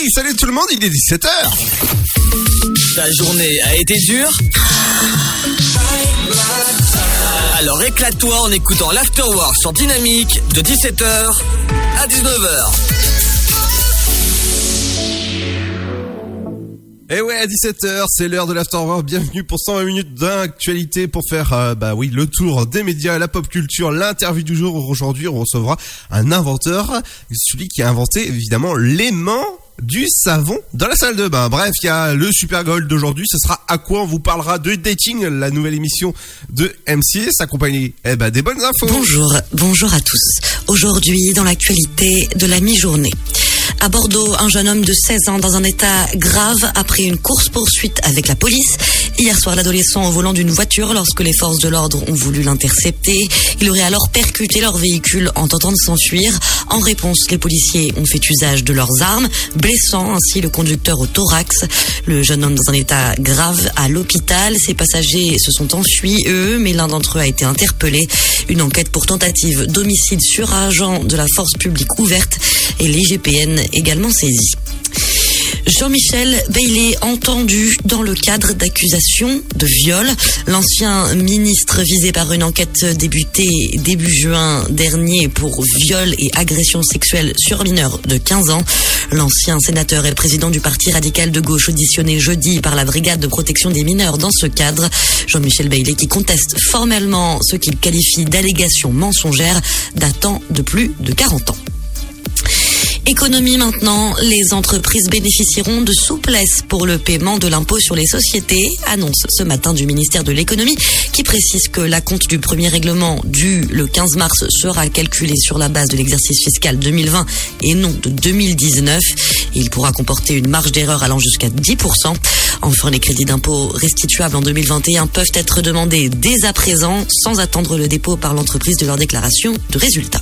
Hey, salut tout le monde, il est 17h. Ta journée a été dure Alors éclate-toi en écoutant l'Afterwork sur Dynamique de 17h à 19h. Et Eh ouais, à 17h, c'est l'heure de l'Afterwork. Bienvenue pour 120 minutes d'actualité pour faire, euh, bah oui, le tour des médias, la pop culture, l'interview du jour. Aujourd'hui, on recevra un inventeur, celui qui a inventé évidemment l'aimant du savon dans la salle de bain. Bref, il y a le Super Gold d'aujourd'hui. Ce sera à quoi on vous parlera de dating, la nouvelle émission de M6, accompagnée eh ben, des bonnes infos. Bonjour, bonjour à tous. Aujourd'hui, dans l'actualité de la mi-journée. À Bordeaux, un jeune homme de 16 ans dans un état grave après une course-poursuite avec la police. Hier soir, l'adolescent au volant d'une voiture lorsque les forces de l'ordre ont voulu l'intercepter. Il aurait alors percuté leur véhicule en tentant de s'enfuir. En réponse, les policiers ont fait usage de leurs armes, blessant ainsi le conducteur au thorax. Le jeune homme dans un état grave à l'hôpital. Ses passagers se sont enfuis, eux, mais l'un d'entre eux a été interpellé. Une enquête pour tentative d'homicide sur agent de la force publique ouverte et l'IGPN également saisi. Jean-Michel Bailey entendu dans le cadre d'accusations de viol. L'ancien ministre visé par une enquête débutée début juin dernier pour viol et agression sexuelle sur mineur de 15 ans. L'ancien sénateur et président du parti radical de gauche auditionné jeudi par la brigade de protection des mineurs dans ce cadre. Jean-Michel Bailey qui conteste formellement ce qu'il qualifie d'allégations mensongères datant de plus de 40 ans. Économie maintenant, les entreprises bénéficieront de souplesse pour le paiement de l'impôt sur les sociétés, annonce ce matin du ministère de l'économie qui précise que la compte du premier règlement dû le 15 mars sera calculé sur la base de l'exercice fiscal 2020 et non de 2019. Il pourra comporter une marge d'erreur allant jusqu'à 10%. Enfin, les crédits d'impôt restituables en 2021 peuvent être demandés dès à présent sans attendre le dépôt par l'entreprise de leur déclaration de résultats.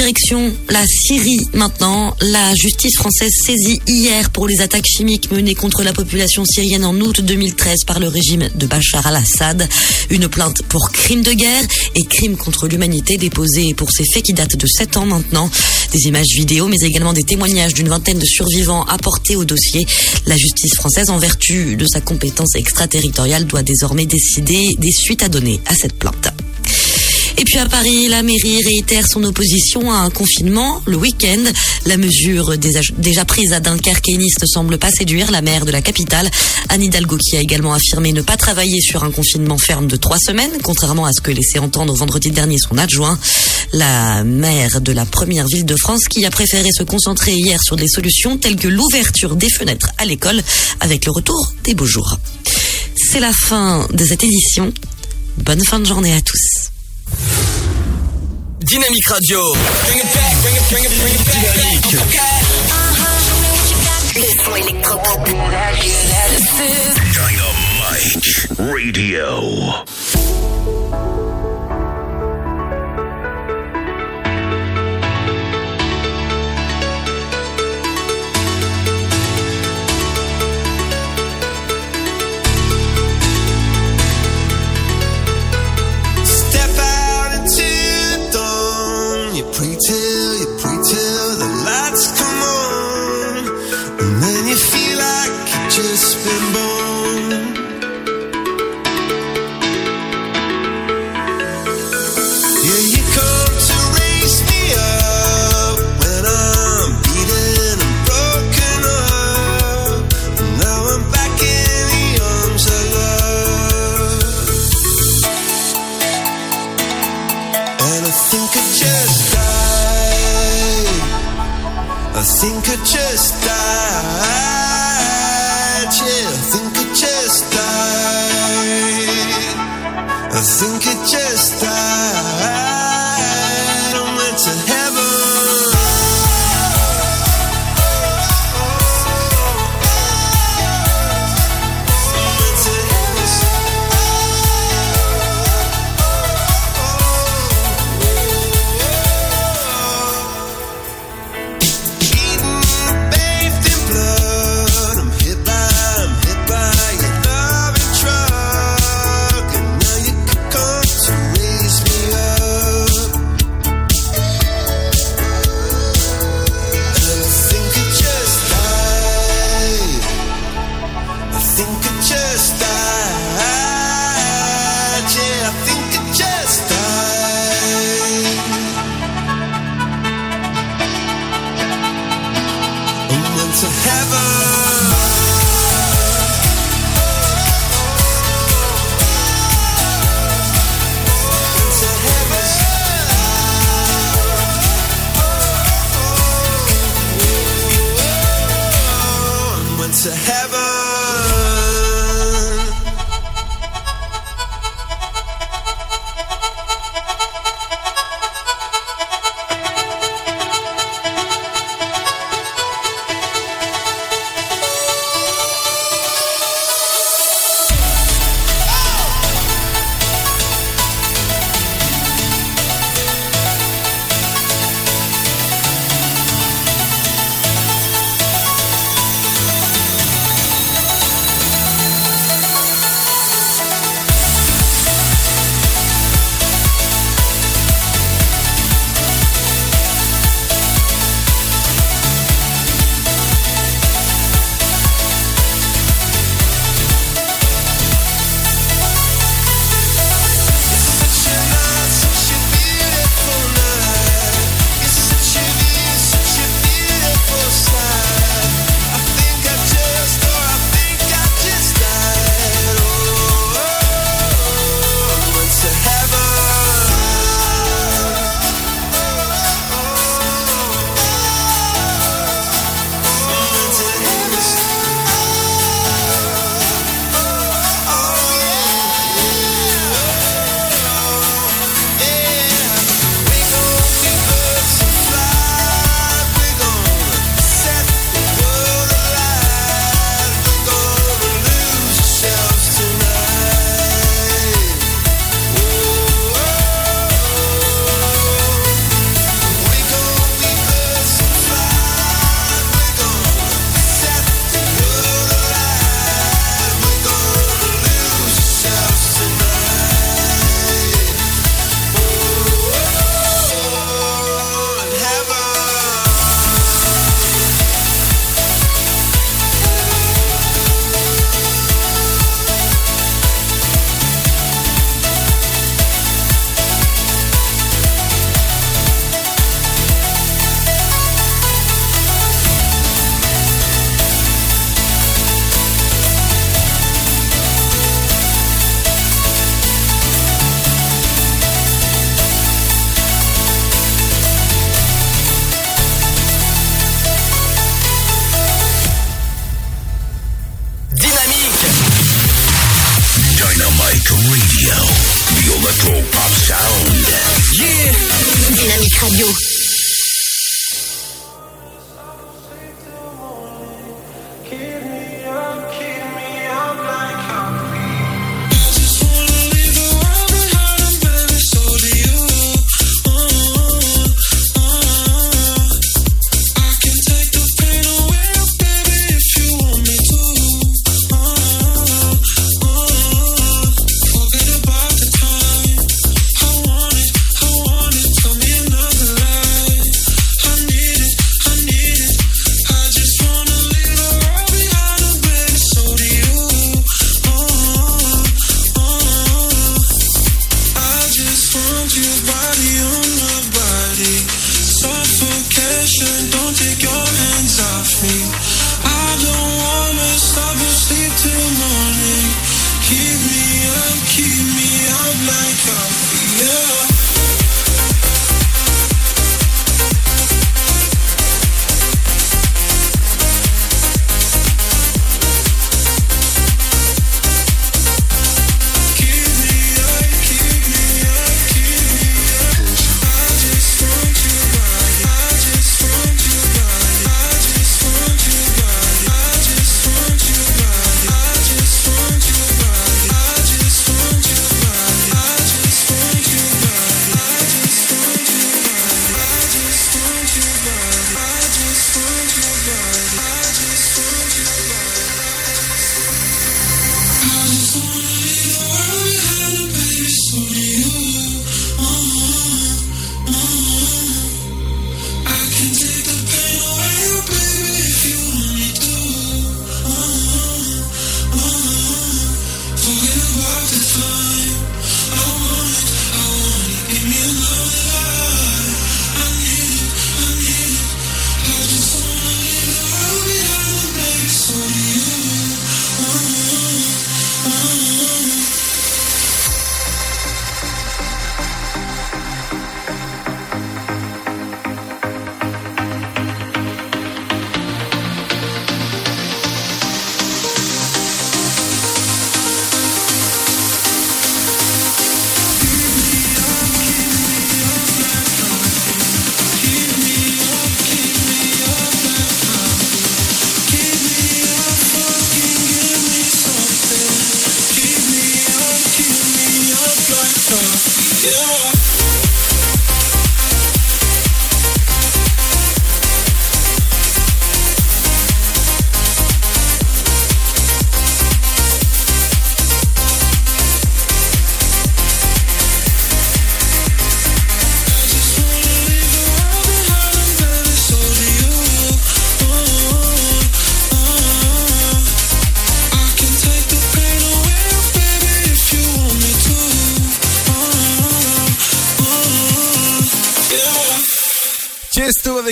Direction la Syrie maintenant. La justice française saisie hier pour les attaques chimiques menées contre la population syrienne en août 2013 par le régime de Bachar al-Assad. Une plainte pour crime de guerre et crime contre l'humanité déposée pour ces faits qui datent de 7 ans maintenant. Des images vidéo mais également des témoignages d'une vingtaine de survivants apportés au dossier. La justice française, en vertu de sa compétence extraterritoriale, doit désormais décider des suites à donner à cette plainte. Et puis à Paris, la mairie réitère son opposition à un confinement le week-end. La mesure déjà prise à Dunkerque et Nice ne semble pas séduire la maire de la capitale. Anne Hidalgo qui a également affirmé ne pas travailler sur un confinement ferme de trois semaines, contrairement à ce que laissait entendre vendredi dernier son adjoint. La maire de la première ville de France qui a préféré se concentrer hier sur des solutions telles que l'ouverture des fenêtres à l'école avec le retour des beaux jours. C'est la fin de cette édition. Bonne fin de journée à tous. Dynamique Radio. Bring it back, bring it, bring it, bring it back. Dynamique. Le son électropop. Dynamite Radio.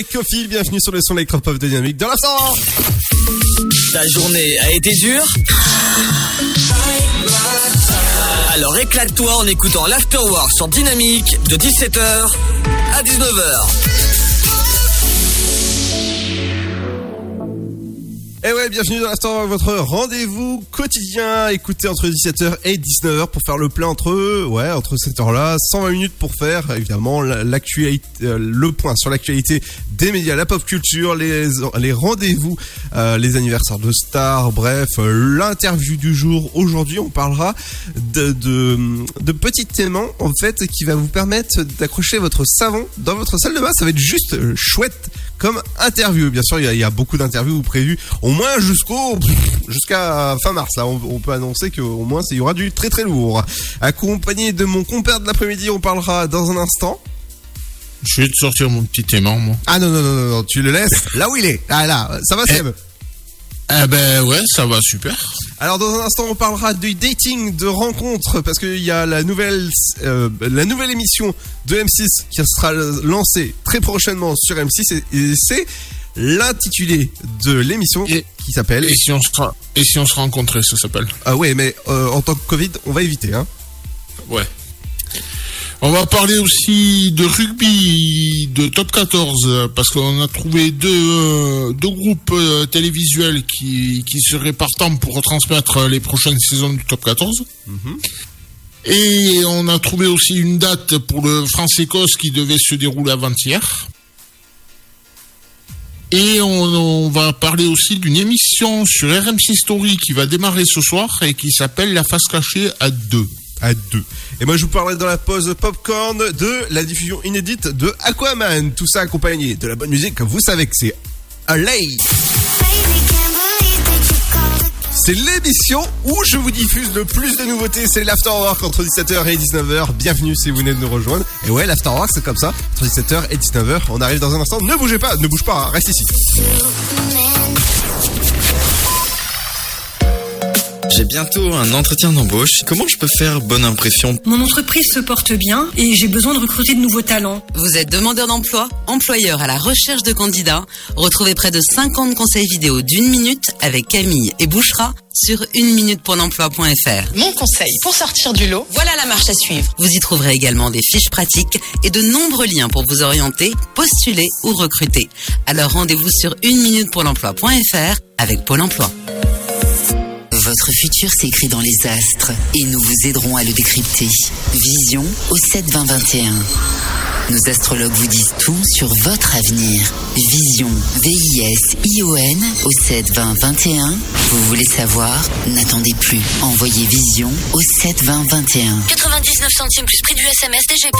Kofi, bienvenue sur le son électropop de Dynamique dans la Ta journée a été dure Alors éclate-toi en écoutant l'Afterwork sur Dynamique de 17h à 19h. Et ouais, bienvenue dans l'instant, votre rendez-vous quotidien. Écoutez entre 17h et 19h pour faire le plein entre eux. Ouais, entre cette heure-là, 120 minutes pour faire évidemment l'actualité, euh, le point sur l'actualité des médias, la pop culture, les rendez-vous, euh, les anniversaires de stars, bref, euh, l'interview du jour. Aujourd'hui, on parlera de de, de petits témoins en fait qui va vous permettre d'accrocher votre savon dans votre salle de bain. Ça va être juste chouette comme interview. Bien sûr, il y a, il y a beaucoup d'interviews prévues, au moins jusqu'au jusqu'à fin mars. Là, on, on peut annoncer qu'au moins il y aura du très très lourd. Accompagné de mon compère de l'après-midi, on parlera dans un instant. Je vais te sortir mon petit aimant, moi. Ah non non non non, non tu le laisses là où il est. Ah là, ça va Seb. Eh ben ouais, ça va super. Alors dans un instant, on parlera du dating, de rencontres, parce qu'il y a la nouvelle, euh, la nouvelle émission de M6 qui sera lancée très prochainement sur M6 et, et c'est l'intitulé de l'émission qui s'appelle. Et si on se, et si on se rencontrait, ça s'appelle. Ah ouais, mais euh, en tant que Covid, on va éviter. Hein. Ouais. On va parler aussi de rugby, de top 14, euh, parce qu'on a trouvé deux, euh, deux groupes euh, télévisuels qui, qui seraient partants pour retransmettre les prochaines saisons du top 14. Et on a trouvé aussi une date pour le France-Écosse qui devait se dérouler avant-hier. Et on, on va parler aussi d'une émission sur RMC Story qui va démarrer ce soir et qui s'appelle La face cachée à deux. À deux. Et moi je vous parlerai dans la pause popcorn de la diffusion inédite de Aquaman. Tout ça accompagné de la bonne musique. Vous savez que c'est Alley. C'est l'émission où je vous diffuse le plus de nouveautés. C'est l'Afterwork entre 17h et 19h. Bienvenue si vous venez de nous rejoindre. Et ouais, l'Afterwork c'est comme ça. Entre 17h et 19h. On arrive dans un instant. Ne bougez pas, ne bouge pas, hein, reste ici. J'ai bientôt un entretien d'embauche. Comment je peux faire bonne impression? Mon entreprise se porte bien et j'ai besoin de recruter de nouveaux talents. Vous êtes demandeur d'emploi, employeur à la recherche de candidats. Retrouvez près de 50 conseils vidéo d'une minute avec Camille et Bouchera sur une minute pour l'emploi.fr. Mon conseil pour sortir du lot, voilà la marche à suivre. Vous y trouverez également des fiches pratiques et de nombreux liens pour vous orienter, postuler ou recruter. Alors rendez-vous sur une minute pour l'emploi.fr avec Pôle emploi. Votre futur s'écrit dans les astres et nous vous aiderons à le décrypter. Vision au 7 20 21. Nos astrologues vous disent tout sur votre avenir. Vision, V-I-S-I-O-N au 7 20 21. Vous voulez savoir? N'attendez plus. Envoyez Vision au 7 20 21. 99 centimes plus prix du SMS DGP.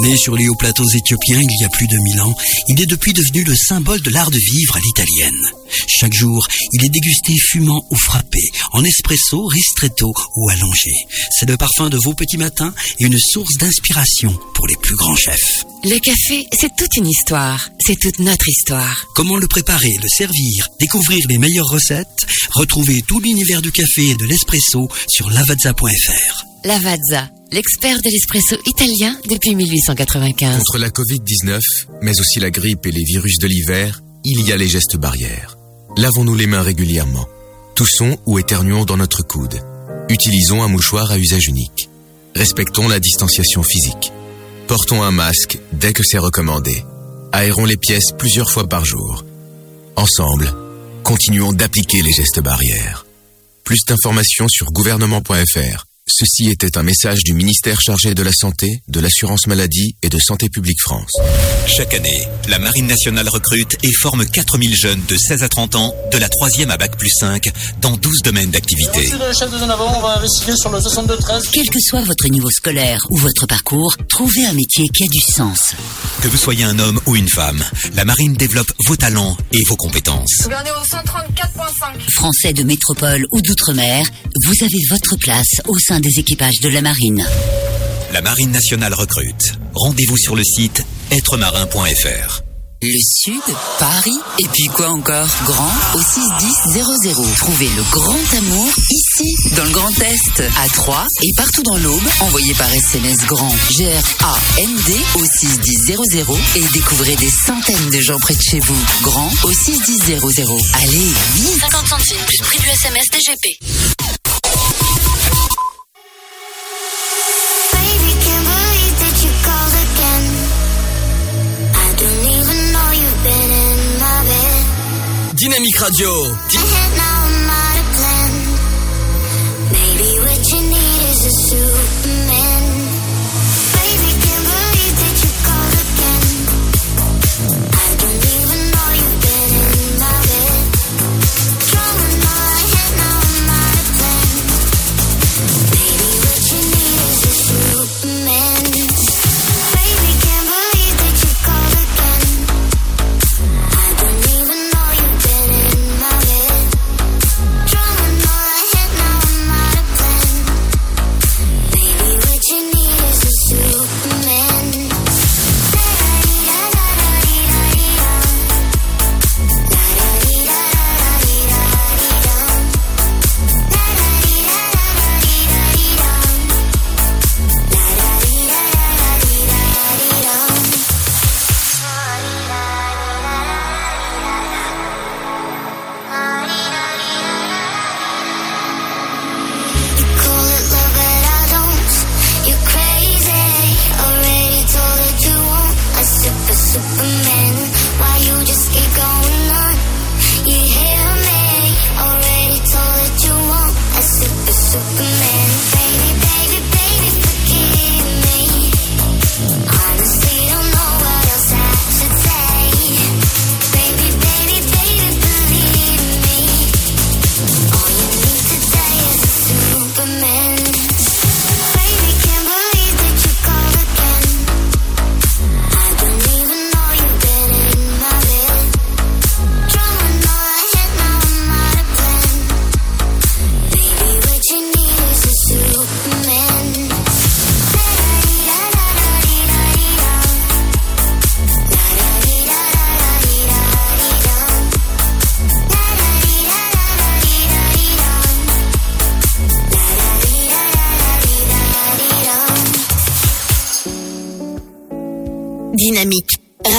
Né sur les hauts plateaux éthiopiens il y a plus de mille ans, il est depuis devenu le symbole de l'art de vivre à l'italienne. Chaque jour, il est dégusté fumant ou frappé, en espresso, ristretto ou allongé. C'est le parfum de vos petits matins et une source d'inspiration pour les plus grands chefs. Le café, c'est toute une histoire. C'est toute notre histoire. Comment le préparer, le servir, découvrir les meilleures recettes? Retrouvez tout l'univers du café et de l'espresso sur lavazza.fr. Lavazza, l'expert de l'espresso italien depuis 1895. Contre la Covid-19, mais aussi la grippe et les virus de l'hiver, il y a les gestes barrières. Lavons-nous les mains régulièrement. Toussons ou éternuons dans notre coude. Utilisons un mouchoir à usage unique. Respectons la distanciation physique. Portons un masque dès que c'est recommandé. Aérons les pièces plusieurs fois par jour. Ensemble, continuons d'appliquer les gestes barrières. Plus d'informations sur gouvernement.fr. Ceci était un message du ministère chargé de la Santé, de l'Assurance Maladie et de Santé Publique France. Chaque année, la Marine nationale recrute et forme 4000 jeunes de 16 à 30 ans, de la 3e à Bac plus 5, dans 12 domaines d'activité. le chef de zone avant, on va investiguer sur le 62-13. Quel que soit votre niveau scolaire ou votre parcours, trouvez un métier qui a du sens. Que vous soyez un homme ou une femme, la Marine développe vos talents et vos compétences. Regardez au 134.5. Français de métropole ou d'outre-mer, vous avez votre place au sein des équipages de la marine. La Marine nationale recrute. Rendez-vous sur le site êtremarin.fr. Le Sud, Paris, et puis quoi encore? Grand au 61000. Trouvez le grand amour ici, dans le Grand Est, à Troyes et partout dans l'Aube. Envoyez par SMS grand G-R-A-N-D au 61000 et découvrez des centaines de gens près de chez vous. Grand au 61000. Allez, vite 50 centimes plus prix du SMS DGP. Dynamique Radio. Di Maybe what you need is a Superman.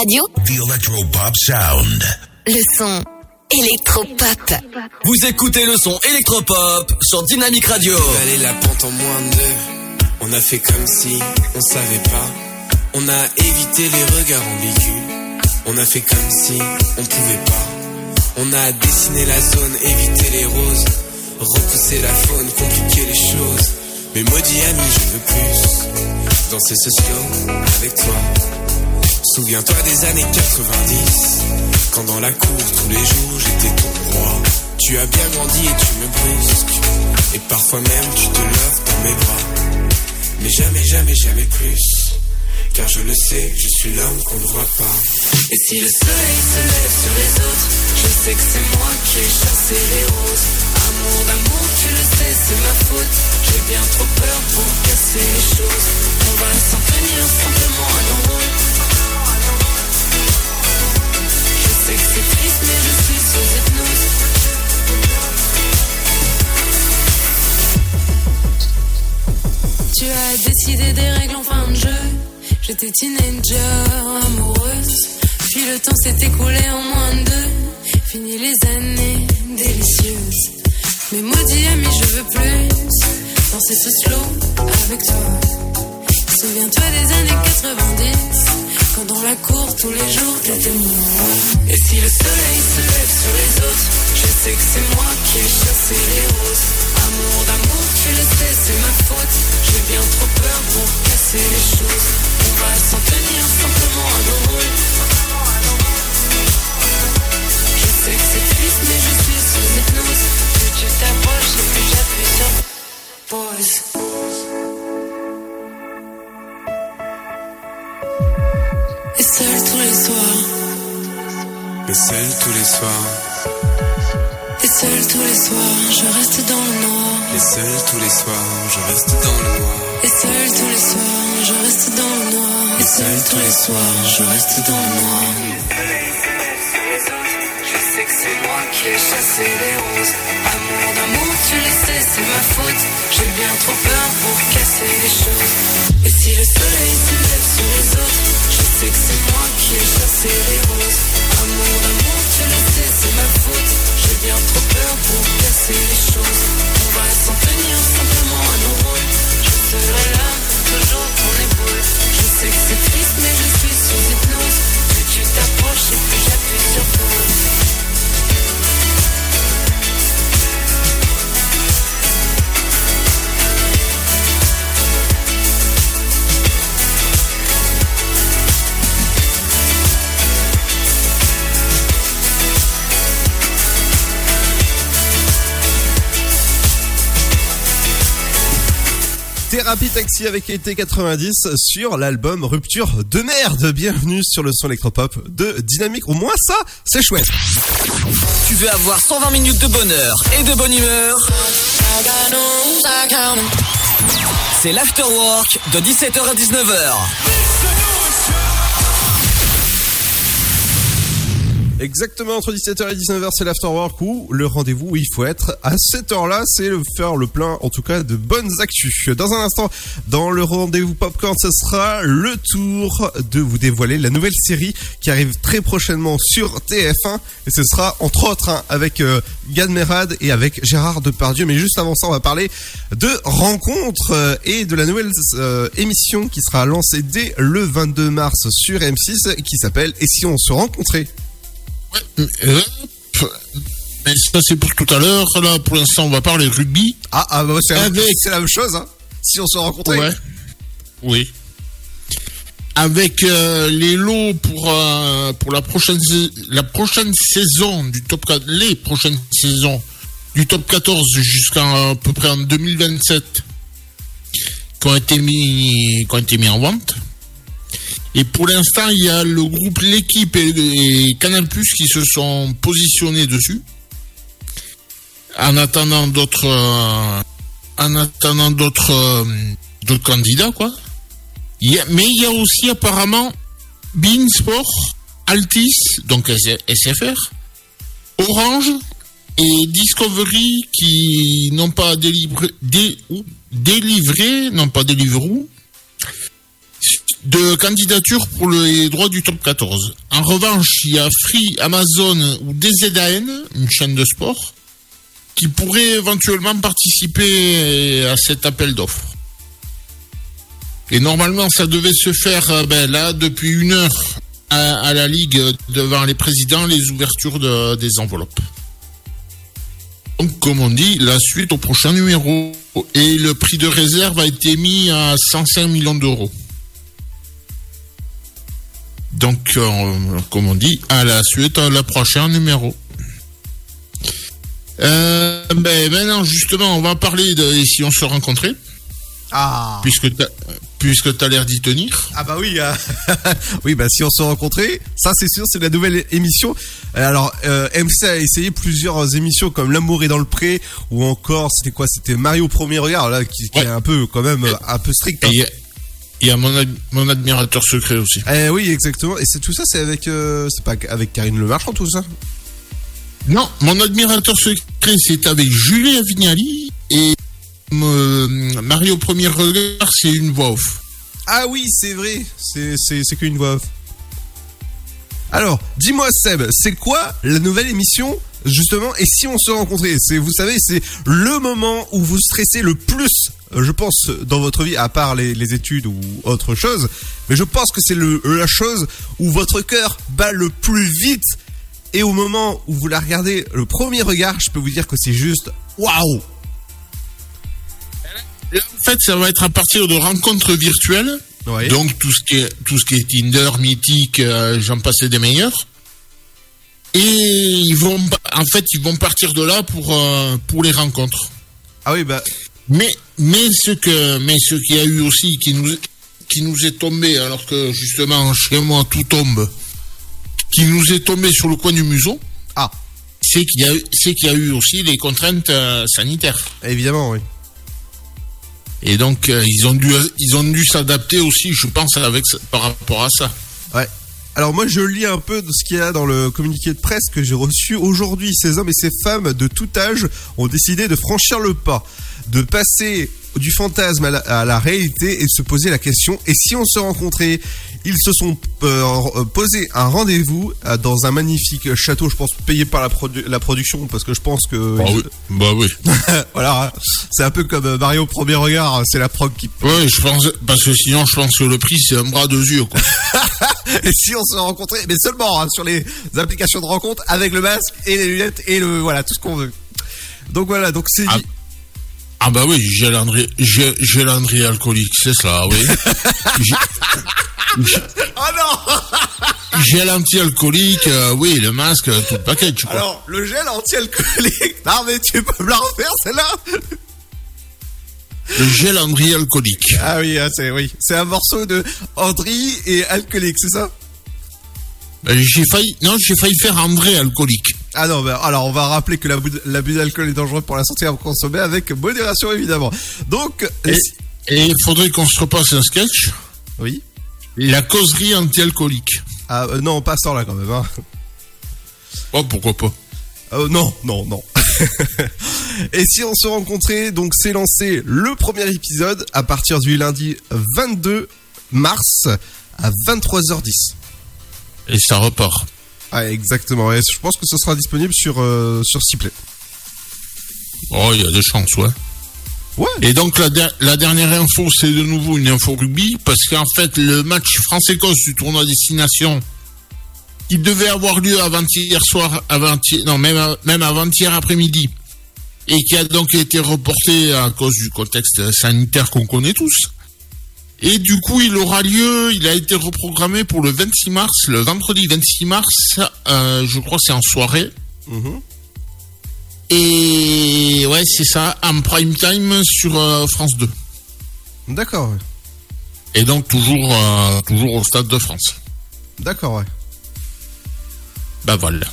Radio, The Electropop Sound. le son électropop. Vous écoutez le son électropop sur Dynamique Radio. Aller la pente en moins de. On a fait comme si on savait pas. On a évité les regards ambigus. On a fait comme si on pouvait pas. On a dessiné la zone, évité les roses. Repousser la faune, compliquer les choses. Mais maudit ami, je veux plus. Danser ce slow avec toi. Souviens-toi des années 90. Quand dans la cour, tous les jours, j'étais ton roi. Tu as bien grandi et tu me brusques. Et parfois même, tu te lèves dans mes bras. Mais jamais, jamais, jamais plus. Car je le sais, je suis l'homme qu'on ne voit pas. Et si le soleil se lève sur les autres, je sais que c'est moi qui ai chassé les roses. Amour d'amour, tu le sais, c'est ma faute. J'ai bien trop peur pour casser les choses. On va s'en tenir simplement à nos. C'est triste, mais je suis sous hypnose. Tu as décidé des règles en fin de jeu. J'étais teenager, amoureuse. Puis le temps s'est écoulé en moins de deux. Fini les années délicieuses. Mais maudit ami, je veux plus danser ce slow avec toi. Souviens-toi des années 90. Quand dans la cour, tous les jours, t'étais moi. Et si le soleil se lève sur les autres, je sais que c'est moi qui ai chassé les roses. Amour d'amour, tu le sais, c'est ma faute. J'ai bien trop peur pour casser les choses. On va s'en tenir simplement à nos rôles. Je sais que c'est triste, mais je suis sous hypnose. Plus tu t'approches et plus j'appuie sur pause. Et seul tous les soirs. Mais seul tous les soirs, Et seul tous les soirs, je reste dans le noir. et seul tous les soirs, je reste dans le noir. Et seul tous les soirs, je reste dans le noir. Et seul tous les soirs, je reste dans le noir. Je sais que c'est moi qui ai chassé les roses. Amour d'amour, tu le sais, c'est ma faute. J'ai bien trop peur pour casser les choses. Et si le soleil se lève sur les autres, je sais que c'est moi qui ai chassé les roses. Amour d'amour, tu le sais, c'est ma faute. J'ai bien trop peur pour casser les choses. On va s'en tenir simplement à nos rôles. Je serai là, toujours ton épaule. Je sais que c'est triste, mais je suis sous hypnose. Tu t'approches et plus j'appuie sur pause. Thérapie Taxi avec été 90 sur l'album Rupture de merde. Bienvenue sur le son électropop de Dynamique. Au moins ça, c'est chouette. Tu veux avoir 120 minutes de bonheur et de bonne humeur? C'est l'afterwork de 17h à 19h. Exactement entre 17h et 19h, c'est l'afterwork ou le rendez-vous où il faut être à cette heure-là, c'est faire le plein, en tout cas, de bonnes actus. Dans un instant, dans le rendez-vous popcorn, ce sera le tour de vous dévoiler la nouvelle série qui arrive très prochainement sur TF1 et ce sera entre autres hein, avec euh, Gad Merad et avec Gérard Depardieu. Mais juste avant ça, on va parler de rencontres euh, et de la nouvelle euh, émission qui sera lancée dès le 22 mars sur M6 qui s'appelle Et si on se rencontrait? Euh, Mais ça, c'est pour tout à l'heure. Là, pour l'instant, on va parler rugby. Ah, ah bah, c'est la- Avec- la même chose, hein. Si on se rencontrait. Ouais. Oui. Avec euh, les lots pour euh, pour la prochaine la prochaine saison du top 4, les prochaines saisons du top 14 jusqu'à à peu près en 2027 qui ont été mis qui ont été mis en vente. Et pour l'instant, il y a le groupe L'équipe et, et Canal Plus qui se sont positionnés dessus. En attendant d'autres euh, en attendant d'autres euh, candidats quoi. Mais il y a aussi apparemment Bein Sport, Altis, donc SFR, Orange et Discovery qui n'ont pas délivré, dé- délivré, non pas de candidature pour les droits du top 14. En revanche, il y a Free, Amazon ou DZAN, une chaîne de sport, qui pourrait éventuellement participer à cet appel d'offres. Et normalement, ça devait se faire euh, ben, là depuis une heure à, la Ligue devant les présidents, les ouvertures de- des enveloppes. Donc, comme on dit, la suite au prochain numéro. Et le prix de réserve a été mis à 105 millions d'euros. Donc, euh, comme on dit, à la suite, à la prochain numéro. Euh, ben, maintenant, justement, on va parler de si on se rencontrait. Ah. Puisque t'as, puisque t'as l'air d'y tenir. Ah bah oui, euh, oui bah si on se rencontrait, ça c'est sûr, c'est la nouvelle émission. Alors euh, MC a essayé plusieurs émissions comme L'amour est dans le pré ou encore c'était quoi? C'était Mario au premier regard là qui, qui est un peu quand même un peu strict. hein. Et il y a- mon, ad- mon admirateur secret aussi. Eh oui exactement. Et c'est tout ça, c'est avec euh, c'est pas avec Karine Le Marchand tout ça? Non, mon admirateur secret, c'est avec Julien Vignali et euh, Mario Premier Regard, c'est une voix off. Ah oui, c'est vrai. C'est qu'une voix off. Alors, dis-moi Seb, c'est quoi la nouvelle émission justement? Et si on se rencontrait? C'est vous savez, c'est le moment où vous stressez le plus, je pense dans votre vie à part les, les études ou autre chose, mais je pense que c'est la chose où votre cœur bat le plus vite et au moment où vous la regardez le premier regard, je peux vous dire que c'est juste waouh. Là, en fait, ça va être à partir de rencontres virtuelles. Donc tout ce qui est tout ce qui est Tinder, Mythique, euh, j'en passais des meilleurs. Et ils vont en fait ils vont partir de là pour euh, pour les rencontres. Ah oui bah mais mais ce que mais ce qu'il y a eu aussi qui nous qui nous est tombé alors que justement chez moi tout tombe qui nous est tombé sur le coin du museau. Ah. C'est qu'il y a eu c'est qu'il y a eu aussi les contraintes euh, sanitaires. Évidemment, oui. Et donc euh, ils ont dû ils ont dû s'adapter aussi, je pense, avec par rapport à ça. Ouais. Alors moi je lis un peu de ce qu'il y a dans le communiqué de presse que j'ai reçu aujourd'hui. Ces hommes et ces femmes de tout âge ont décidé de franchir le pas, de passer du fantasme à la, à la réalité et de se poser la question et si on se rencontrait? Ils se sont euh, posé un rendez-vous euh, dans un magnifique château, je pense payé par la, produ- la production parce que je pense que Bah oui. Bah oui. voilà, c'est un peu comme euh, Mario au premier regard, c'est la prog qui Ouais, je pense parce que sinon je pense que le prix c'est un bras de yeux quoi. et si on se rencontrait, mais seulement hein, sur les applications de rencontre avec le masque et les lunettes et le voilà tout ce qu'on veut. Donc voilà, donc c'est dit. Ah bah oui, gel André, gel, gel André alcoolique, c'est cela, oui. Oh non Gel anti-alcoolique, euh, oui, le masque, euh, tout le paquet, tu crois. Alors le gel anti-alcoolique. Non mais tu peux me la refaire celle-là? Le gel André alcoolique. Ah oui, ah, c'est oui, c'est un morceau de Andri et alcoolique, c'est ça? J'ai failli, non, j'ai failli faire André alcoolique. Ah non, alors on va rappeler que l'abus d'alcool est dangereux pour la santé à consommer avec modération évidemment. Donc Et et il faudrait qu'on se repasse un sketch. Oui. La causerie anti-alcoolique. Ah euh, non, pas sans là quand même. Hein. Oh, pourquoi pas Euh, non, non, non. Et si on se rencontrait, donc c'est lancé le premier épisode à partir du lundi 22 mars à 23h10. Et ça repart. Ah, exactement. Et je pense que ce sera disponible sur, euh, sur Ciplay. Oh, il y a des chances, ouais. Ouais. Et donc la, der- la dernière info, c'est de nouveau une info rugby, parce qu'en fait, le match France-Écosse du tournoi Destination, qui devait avoir lieu avant-hier soir, avant non, même, a- même avant-hier après-midi, et qui a donc été reporté à cause du contexte sanitaire qu'on connaît tous. Et du coup, il aura lieu, il a été reprogrammé pour le 26 mars, le vendredi 26 mars, euh, je crois que c'est en soirée. Mhm. Et ouais, c'est ça, en prime time sur euh, France 2. D'accord, ouais. Et donc toujours, euh, toujours au Stade de France. D'accord, ouais. Bah voilà.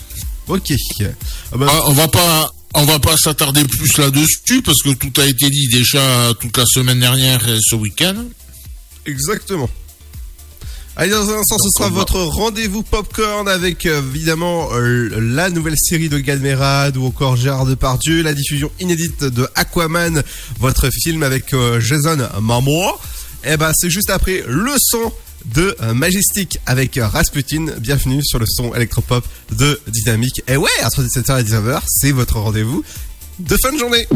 Ok. Ah bah, Ah, on va pas, on va pas s'attarder plus là-dessus parce que tout a été dit déjà toute la semaine dernière et ce week-end. Exactement. Allez, dans un instant, ce sera votre rendez-vous popcorn avec euh, évidemment euh, la nouvelle série de Galmerade ou encore Gérard Depardieu, la diffusion inédite de Aquaman, votre film avec euh, Jason Momoa. Et ben, c'est juste après le son de Majestic avec Rasputin. Bienvenue sur le son électropop de Dynamique. Et ouais, entre 17h et 19h, c'est votre rendez-vous de fin de journée.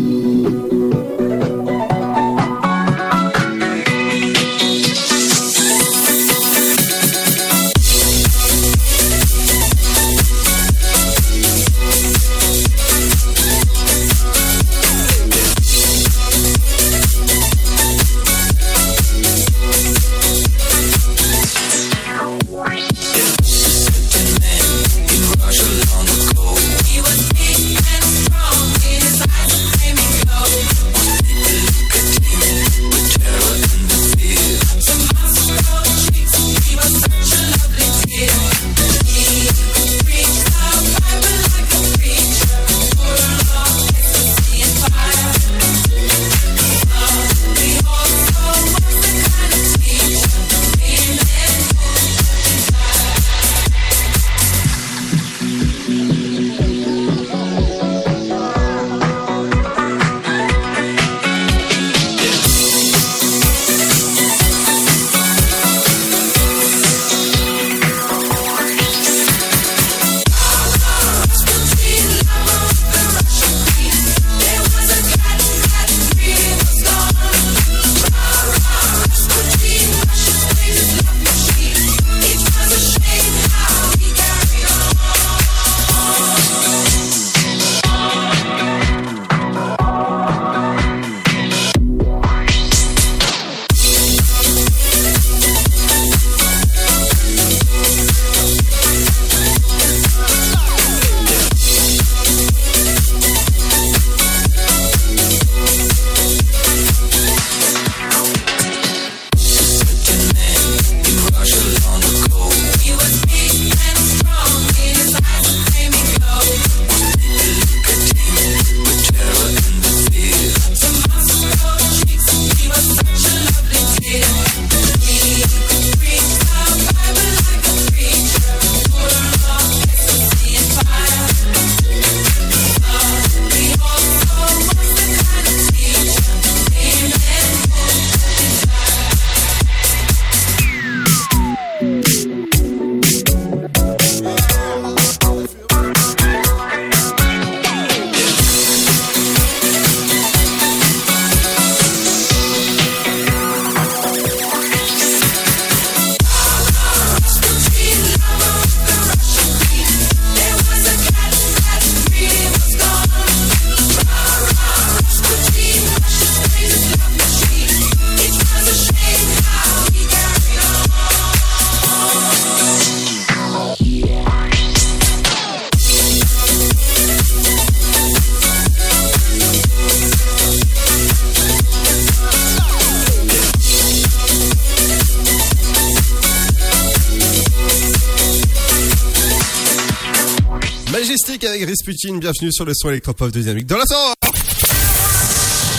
Bienvenue sur le son électropop de Dynamique dans la.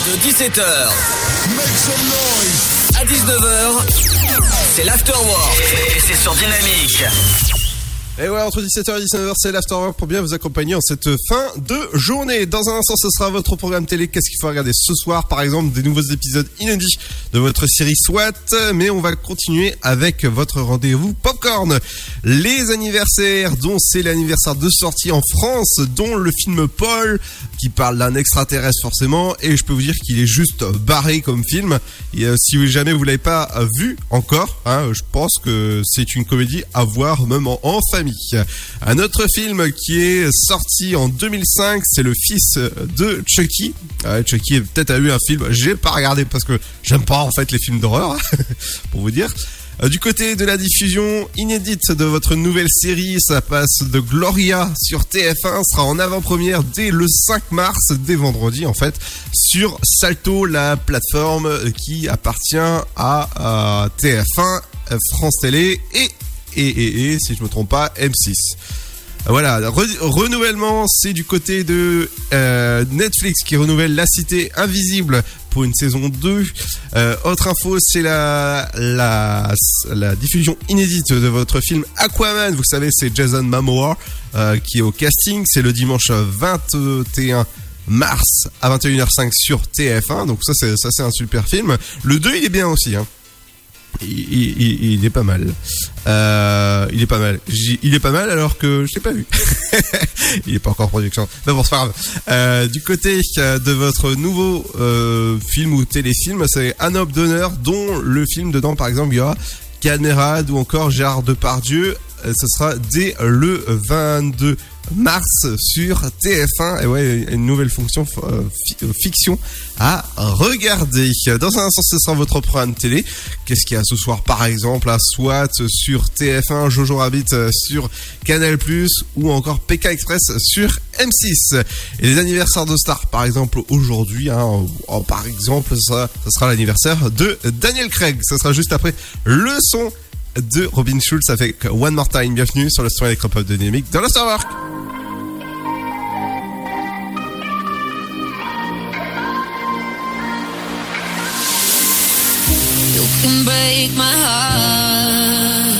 De 17h à 19h, c'est l'Afterwork. Et c'est sur Dynamique. Et ouais, entre 17h et 19h, c'est l'Afterwork pour bien vous accompagner en cette fin de journée. Dans un instant, ce sera votre programme télé. Qu'est-ce qu'il faut regarder ce soir? Par exemple, des nouveaux épisodes inédits de votre série SWAT. Mais on va continuer avec votre rendez-vous Popcorn. Les anniversaires, dont c'est l'anniversaire de sortie en France, dont le film Paul, qui parle d'un extraterrestre forcément. Et je peux vous dire qu'il est juste barré comme film. Et euh, si jamais vous l'avez pas euh, vu encore, hein, je pense que c'est une comédie à voir même en, famille. Un autre film qui est sorti en 2005, c'est le fils de Chucky. Chucky peut-être a eu un film, j'ai pas regardé parce que j'aime pas en fait les films d'horreur, pour vous dire. Euh, Du côté de la diffusion inédite de votre nouvelle série, ça passe de Gloria sur TF1, sera en avant-première dès le 5 mars, dès vendredi en fait, sur Salto, la plateforme qui appartient à euh, TF1, euh, France Télé et, et, et, si je me trompe pas, M6. Voilà, re- renouvellement, c'est du côté de euh, Netflix qui renouvelle La Cité Invisible pour une saison 2. Euh, autre info, c'est la, la, diffusion inédite de votre film Aquaman. Vous savez, c'est Jason Momoa euh, qui est au casting. C'est le dimanche 21 mars à 21h05 sur TF1. Donc ça, c'est ça, c'est un super film. Le 2, il est bien aussi. Hein. Il, est pas mal. Euh, il est pas mal. Il est pas mal alors que je l'ai pas vu. il est pas encore en production. Mais bon, c'est pas grave. Euh, du côté euh, de votre nouveau film ou téléfilm, c'est Un homme d'honneur, dont le film dedans, par exemple, il y aura Camerade ou encore Gérard Depardieu. Euh, Ce sera dès le 22 mars sur TF1. Et ouais, une nouvelle fonction euh, euh, fiction à regarder. Dans un instant, ce sera votre programme télé. Qu'est-ce qu'il y a ce soir, par exemple, à SWAT sur TF1, Jojo Rabbit sur Canal+, ou encore PK Express sur M6. Et les anniversaires de stars, par exemple, aujourd'hui, hein, par exemple, ça, ça sera l'anniversaire de Daniel Craig. Ça sera juste après le son de Robin Schulz avec One More Time. Bienvenue sur le son électropop de Dynamique dans l'Afterwork. You can break my heart,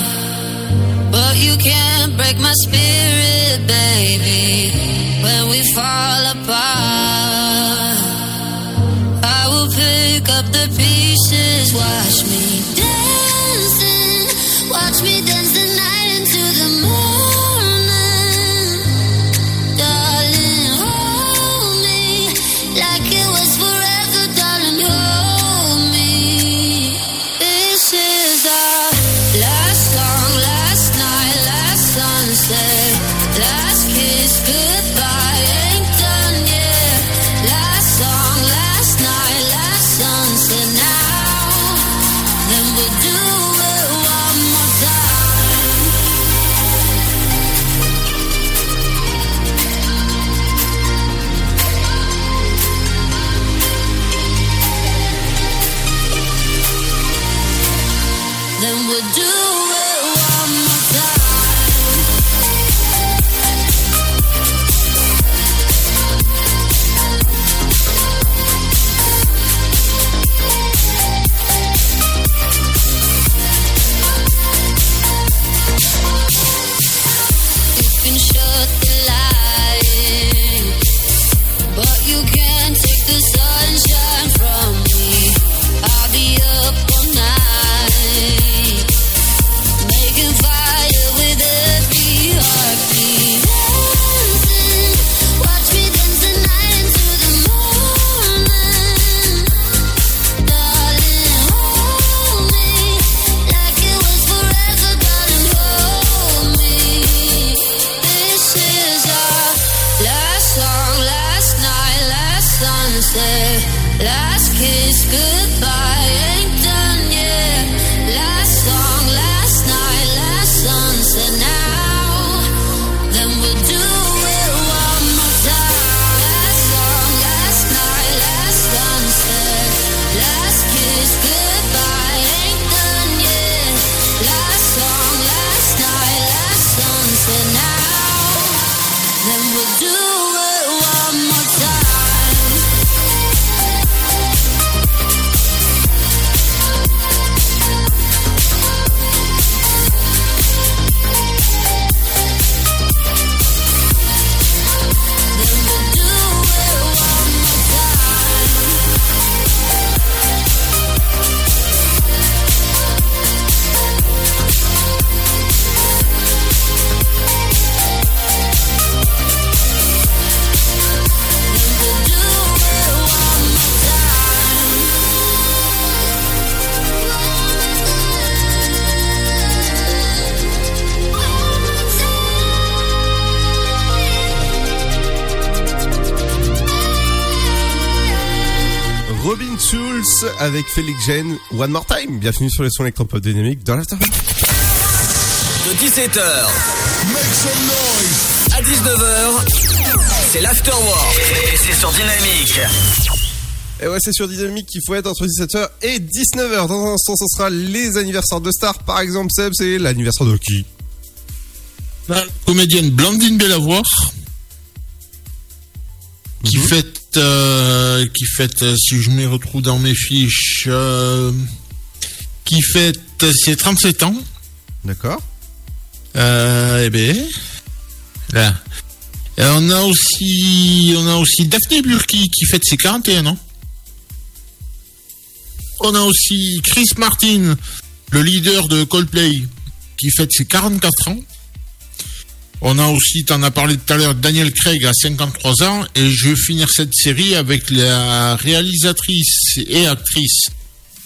but you can't break my spirit, baby. When we fall apart, I will pick up the pieces. Watch me watch me avec Félix Gen, One More Time. Bienvenue sur les sons électropop dynamiques dans l'Afterwork. De 17h à 19h, c'est l'Afterwork. Et c'est sur Dynamique. Et ouais, c'est sur Dynamique qu'il faut être entre 17h et 19h. Dans un instant, ce sera les anniversaires de stars. Par exemple, Seb, c'est l'anniversaire de qui? La comédienne Blandine Bellavoir qui fête, euh, qui fête, euh, si je me retrouve dans mes fiches, euh, qui fête ses 37 ans. D'accord. Euh, eh ben, là. Et on a aussi, on a aussi Daphné Burki qui fête ses 41 ans. On a aussi Chris Martin le leader de Coldplay qui fête ses 44 ans. On a aussi, t'en as parlé tout à l'heure, Daniel Craig à 53 ans. Et je vais finir cette série avec la réalisatrice et actrice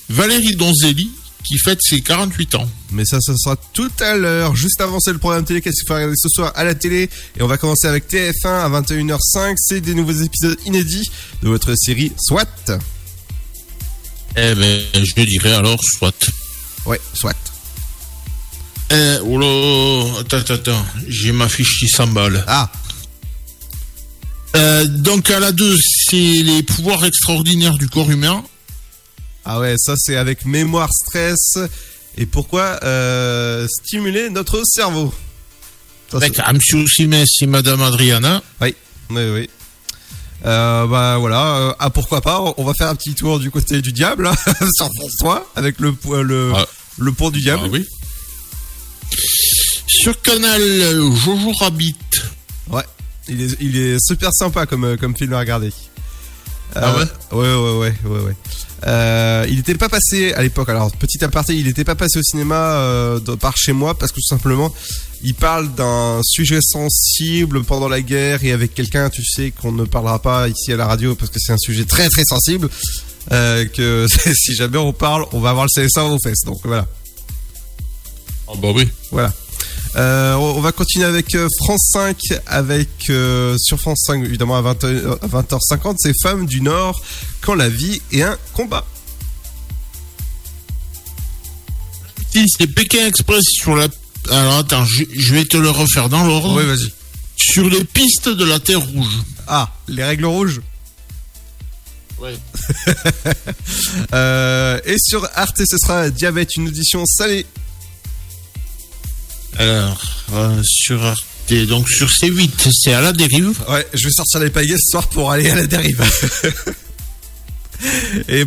Valérie Donzelli qui fête ses 48 ans. Mais ça, ça sera tout à l'heure. Juste avant, c'est le programme télé qu'est-ce qu'il faut regarder ce soir à la télé. Et on va commencer avec TF1 à 21h05. C'est des nouveaux épisodes inédits de votre série SWAT. Eh ben, je dirais alors soit. Ouais, SWAT. Là, attends, attends, attends, j'ai ma fiche qui s'emballe. Ah. Euh, donc à la 2, c'est les pouvoirs extraordinaires du corps humain. Ah ouais, ça c'est avec mémoire, stress. Et pourquoi euh, stimuler notre cerveau Ça, Avec Monsieur Simès et Madame Adriana. Oui, oui, oui. Euh, bah voilà, euh, ah pourquoi pas, on va faire un petit tour du côté du diable, hein, sur François, avec le, Ah. le pont du diable. Ah oui. Sur Canal euh, Jojo Rabbit. Ouais, il est, il est super sympa comme, euh, comme film à regarder. Ah ouais Ouais, ouais, ouais, ouais, ouais. Euh, il n'était pas passé à l'époque, alors petit aparté, il n'était pas passé au cinéma euh, de- par chez moi parce que tout simplement, il parle d'un sujet sensible pendant la guerre et avec quelqu'un, tu sais, qu'on ne parlera pas ici à la radio parce que c'est un sujet très très sensible. Euh, que si jamais on parle, on va avoir le CSA aux fesses. Donc voilà. Ah bah oui. Voilà. Euh, on va continuer avec euh, France 5, avec euh, sur France 5 évidemment à 20, euh, à 20h50, c'est Femmes du Nord quand la vie est un combat. Si, c'est Pékin Express sur la. Alors attends, je, je vais te le refaire dans l'ordre. Oui, vas-y. Sur les pistes de la Terre Rouge. Ah, les règles rouges? Ouais. Euh, et sur Arte, ce sera Diabète, une audition salée. Alors, euh, sur Arte, donc sur C8, c'est à la dérive. Ouais, je vais sortir les pagaies ce soir pour aller à la dérive. et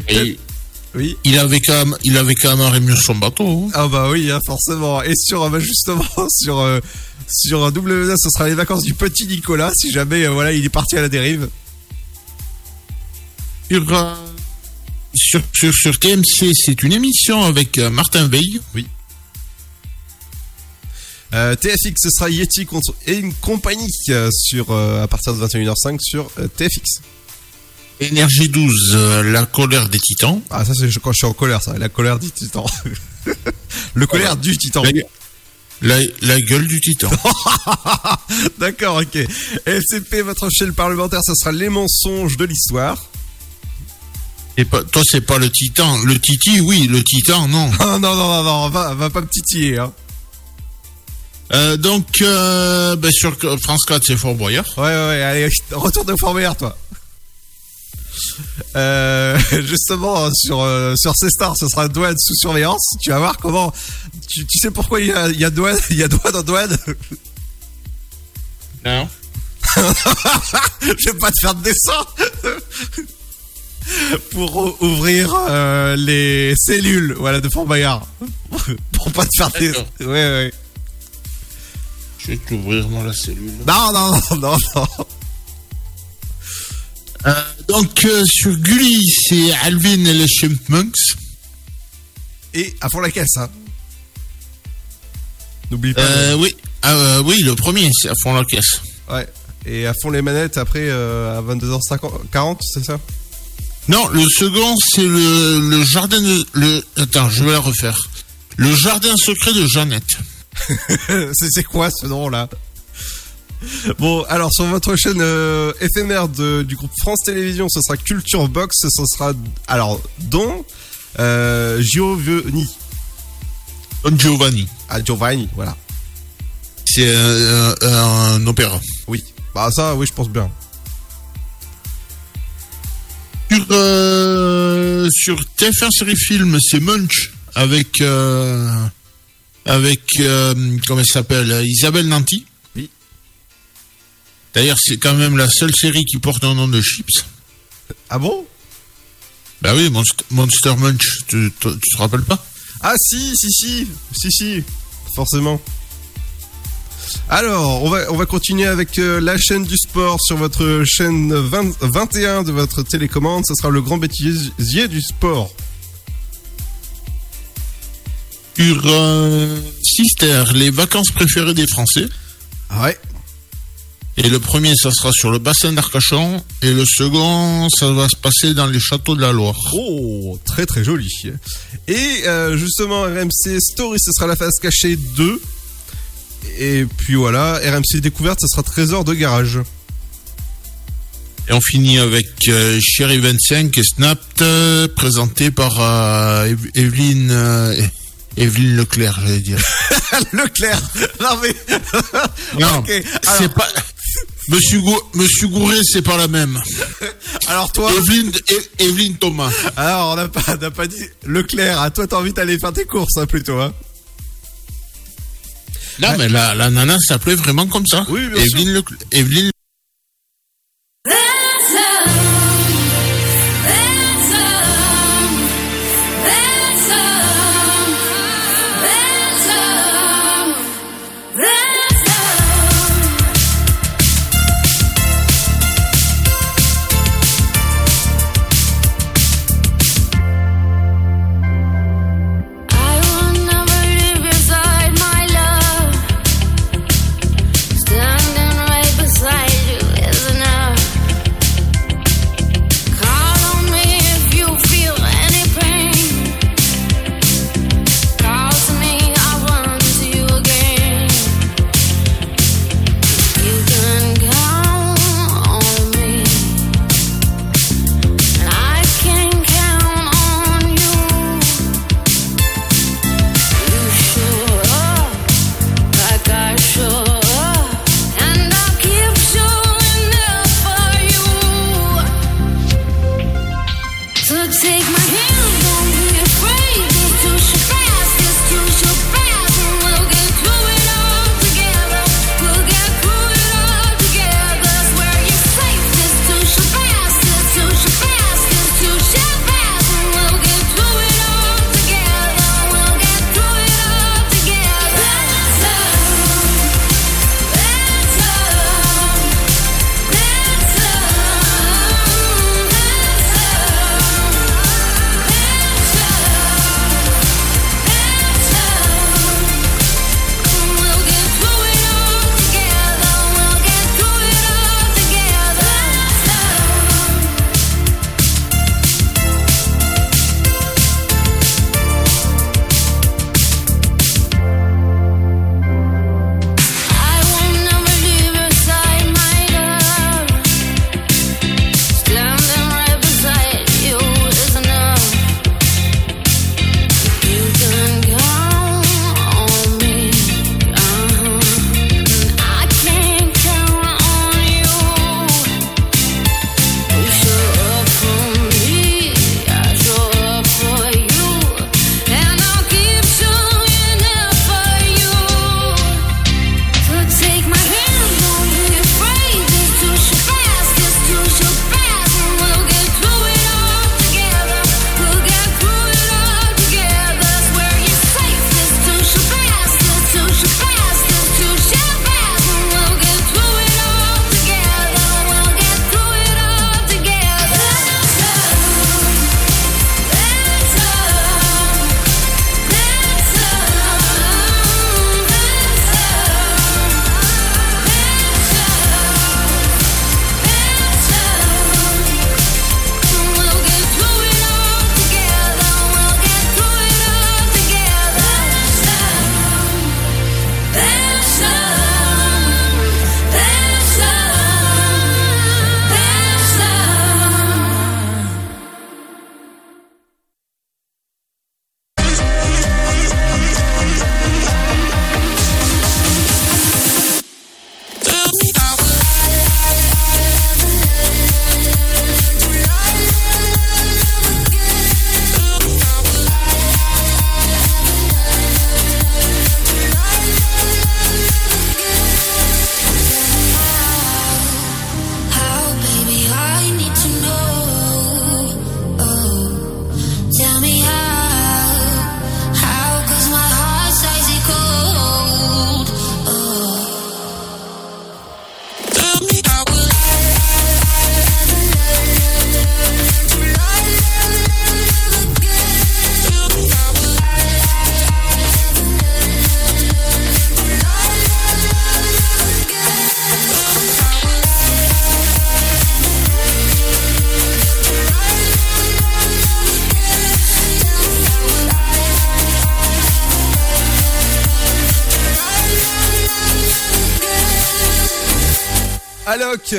Oui. il avait quand même, il avait quand même arrêté son bateau. hein. Ah bah oui, hein, forcément. Et sur euh, bah, justement sur euh, sur WNA, ce sera les vacances du petit Nicolas si jamais euh, voilà il est parti à la dérive. Sur, sur, sur, sur TMC, c'est une émission avec Martin Veil. Oui. Euh, TFX, ce sera Yeti contre et une compagnie euh, sur euh, à partir de 21h05 sur euh, TFX. Énergie 12, euh, la colère des titans. Ah ça c'est quand je suis en colère ça, la colère du titan. Le colère du titan. La, la gueule du titan. D'accord, ok. LCP, votre chaîne parlementaire, ça sera les mensonges de l'histoire. Et pas, toi, c'est pas le titan. Le titi, oui, le titan, non. Ah non, non, non, non, va, va pas me titiller. Hein. Euh, donc, euh, ben, sur France 4, c'est Fort Boyard. Ouais, ouais, ouais, allez, retourne au Fort Boyard, toi. Euh, justement, sur, sur C-Star, ce sera douane sous surveillance. Tu vas voir comment. Tu, tu sais pourquoi il y a, il y a douane, il y a douane en douane? Non. Je vais pas te faire de dessin pour ou- ouvrir euh, les cellules, voilà, de Fort Boyard. pour pas te faire des. Ouais, ouais. Je vais t'ouvrir, moi, la cellule. Non, non, non, non, non. Euh, donc, euh, sur Gulli, c'est Alvin et les Chipmunks. Et à fond la caisse, hein. N'oublie pas. Euh, oui. Ah, euh, oui, le premier, c'est à fond la caisse. Ouais. Et à fond les manettes après euh, à 22h40, c'est ça? Non, le second, c'est le, le jardin de... Le, attends, je vais la refaire. Le jardin secret de Jeannette. c'est quoi ce nom-là? Bon, alors sur votre chaîne euh, éphémère de- du groupe France Télévisions, ce sera Culture Box, ce sera alors dont euh, Giovanni. Don Giovanni. Ah Giovanni, voilà. C'est euh, un opéra. Oui. Bah ça, oui, je pense bien. Sur, euh, sur TF1 série film, c'est Munch avec euh, avec euh, comment elle s'appelle Isabelle Nanty. Oui. D'ailleurs, c'est quand même la seule série qui porte un nom de chips. Ah bon? Bah oui, Monst- Monster Munch. Tu, tu, tu te rappelles pas? Ah si, si, si, si, si, forcément. Alors, on va, on va continuer avec euh, la chaîne du sport sur votre chaîne 20 21 de votre télécommande. Ce sera le grand bêtisier du sport. Sur euh, Sister, les vacances préférées des Français. Ouais. Et le premier, ça sera sur le bassin d'Arcachon. Et le second, ça va se passer dans les châteaux de la Loire. Oh, très très joli. Et euh, justement, RMC Story, ce sera la phase cachée 2. Et puis voilà, RMC Découverte, ce sera Trésor de garage. Et on finit avec euh, Chéri 25 et Snapped, euh, présenté par euh, Eve- Evelyne, Evelyne Leclerc, j'allais dire. Leclerc Non mais... Non, c'est pas... Monsieur, Gou- Monsieur Gouret, c'est pas la même. Alors toi Evelyne, E- Evelyne Thomas. Alors on n'a pas, on pas dit Leclerc, à toi t'as envie d'aller faire tes courses hein, plutôt hein Non, mais la, la nana s'appelait vraiment comme ça. Oui, bien sûr. Evelyne Leclerc. Evelyne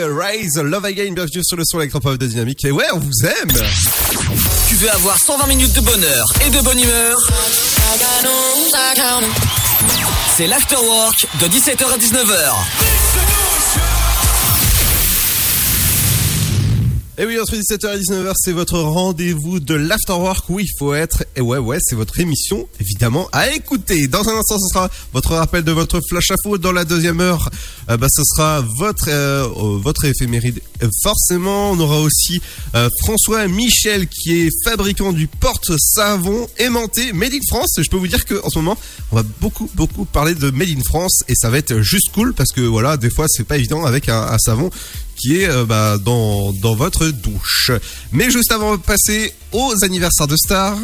Rise, Love Again, bienvenue sur le son électropop de Dynamique. Et ouais, on vous aime Tu veux avoir 120 minutes de bonheur et de bonne humeur? C'est l'afterwork de 17h à 19h. Et oui, entre 17h et 19h, c'est votre rendez-vous de l'Afterwork où il faut être. Et ouais, ouais, c'est votre émission, évidemment, à écouter. Dans un instant, ce sera votre rappel de votre flash à Dans la deuxième heure, euh, bah, ce sera votre, euh, euh, votre éphéméride. Euh, Forcément, on aura aussi euh, François Michel qui est fabricant du porte-savon aimanté Made in France. Je peux vous dire que en ce moment, on va beaucoup, beaucoup parler de Made in France et ça va être juste cool parce que voilà, des fois, c'est pas évident avec un savon qui est euh, bah, dans, votre douche. Mais juste avant de passer aux anniversaires de stars.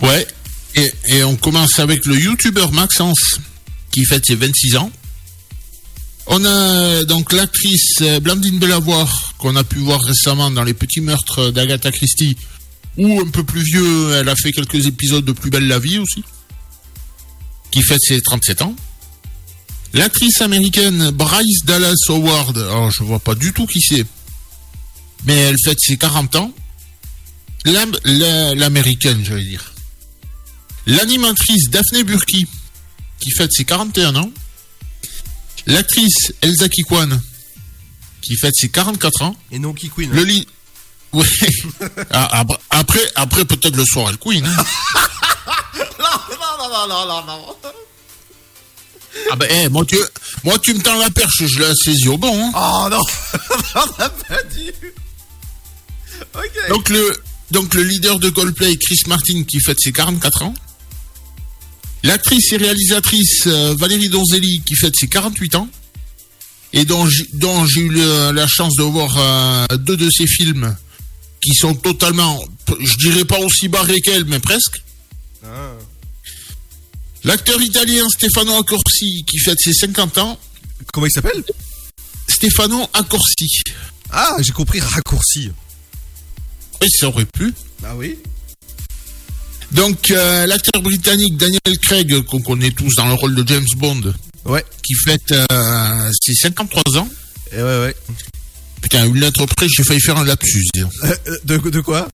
Ouais. Et, on commence avec le youtubeur Maxence, qui fête ses 26 ans. On a donc l'actrice euh, Blandine Belavoir, qu'on a pu voir récemment dans les petits meurtres d'Agatha Christie, ou un peu plus vieux, elle a fait quelques épisodes de Plus belle la vie aussi, qui fête ses 37 ans. L'actrice américaine Bryce Dallas Howard, alors je vois pas du tout qui c'est, mais elle fête ses 40 ans. L'am- la- L'américaine, j'allais dire. L'animatrice Daphné Burki, qui fête ses 41 ans. L'actrice Elsa Kikwan, qui fête ses 44 ans. Et non qui Queen. Le lit. Oui. Ah, après- après, après peut-être le soir, elle queen. hein. non, non, non, non, non, non. Ah ben, eh, moi, tu, moi, tu me tends la perche, je la saisis au bon. hein. Oh non, on n'a pas dit. Ok. Donc le, donc le leader de Coldplay, Chris Martin, qui fête ses 44 ans. L'actrice et réalisatrice euh, Valérie Donzelli, qui fête ses 48 ans. Et dont j'ai dont j'ai eu le- la chance de voir euh, deux de ses films qui sont totalement, je dirais pas aussi barrés qu'elle, mais presque. Ah. L'acteur italien Stefano Accorsi, qui fête ses 50 ans. Comment il s'appelle? Stefano Accorsi. Ah, j'ai compris raccourci. Oui, ça aurait pu. Ah oui. Donc, euh, l'acteur britannique Daniel Craig, qu'on connaît tous dans le rôle de James Bond, Ouais. qui fête euh, ses 53 ans. Et ouais, ouais. Putain, une lettre près, j'ai failli faire un lapsus. Euh, euh, de, de quoi?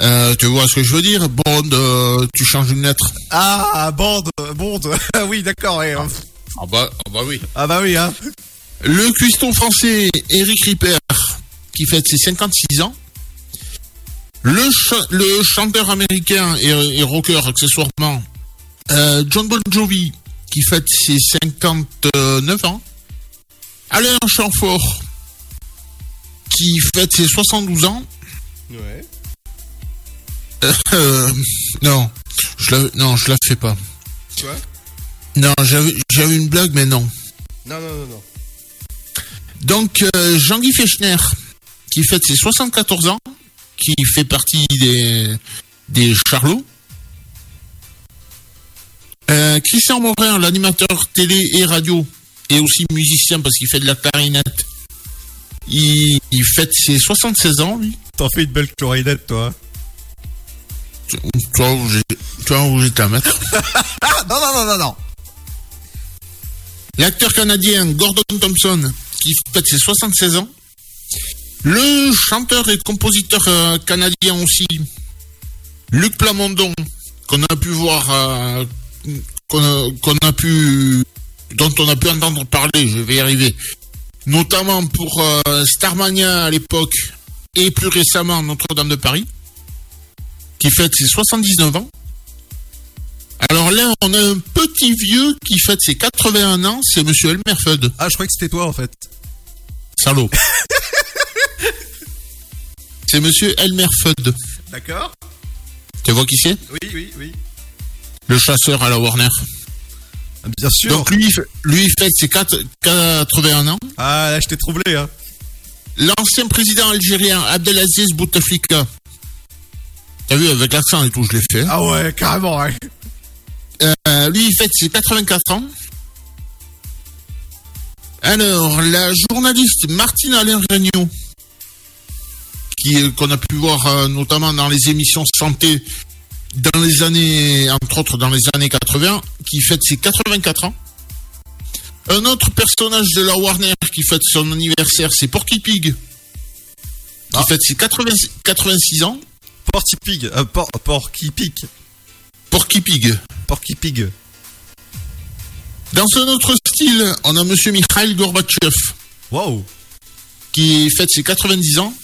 Euh, tu vois ce que je veux dire? Bond, euh, tu changes une lettre. Ah, bande, bande. Ah oui, d'accord. ouais. Ah bah, ah bah oui. Ah bah oui, hein. Le cuistot français Eric Ripper, qui fête ses 56 ans. Le, cha- le chanteur américain et, et rocker accessoirement euh, John Bon Jovi, qui fête ses 59 ans. Alain Chamfort, qui fête ses 72 ans. Ouais. Euh, non, je la, non, je la fais pas. Quoi Non, j'avais j'avais une blague, mais non. Non, non, non, non. Donc, euh, Jean-Guy Fechner, qui fête ses 74 ans, qui fait partie des, des Charlots. Euh, Christian Morin, l'animateur télé et radio, et aussi musicien parce qu'il fait de la clarinette. Il, il fête ses 76 ans, lui. T'en fais une belle clarinette, toi. Tu tu vois où ta mettre. Ah, non, non, non, non, non. L'acteur canadien Gordon Thompson, qui fête ses 76 ans. Le chanteur et compositeur euh, canadien aussi, Luc Plamondon, qu'on a pu voir, euh, qu'on a, qu'on a pu, dont on a pu entendre parler, je vais y arriver, notamment pour euh, Starmania à l'époque et plus récemment Notre-Dame de Paris, qui fête ses 79 ans. Alors là, on a un petit vieux qui fête ses 81 ans, c'est Monsieur Elmer Fudd. Ah, je croyais que c'était toi, en fait. Salaud. c'est Monsieur Elmer Fudd. D'accord. Tu vois qui c'est? Oui, oui, oui. Le chasseur à la Warner. Bien sûr. Donc lui, lui fête ses 4 81 ans. Ah, là, je t'ai troublé, hein. L'ancien président algérien Abdelaziz Bouteflika. T'as vu, avec l'accent et tout, je l'ai fait. Ah ouais, carrément, ouais. Euh, lui, il fête ses 84 ans. Alors, la journaliste Martine Alain Regnault, qui euh, qu'on a pu voir euh, notamment dans les émissions santé dans les années, entre autres dans les années 80, qui fête ses 84 ans. Un autre personnage de la Warner qui fête son anniversaire, c'est Porky Pig. Qui fête ses 80 86 ans. Porky Pig, euh, por, Porky Pig. Porky Pig. Porky Pig. Dans un autre style, on a Monsieur Mikhail Gorbatchev. Wow. Qui fête ses 90 ans.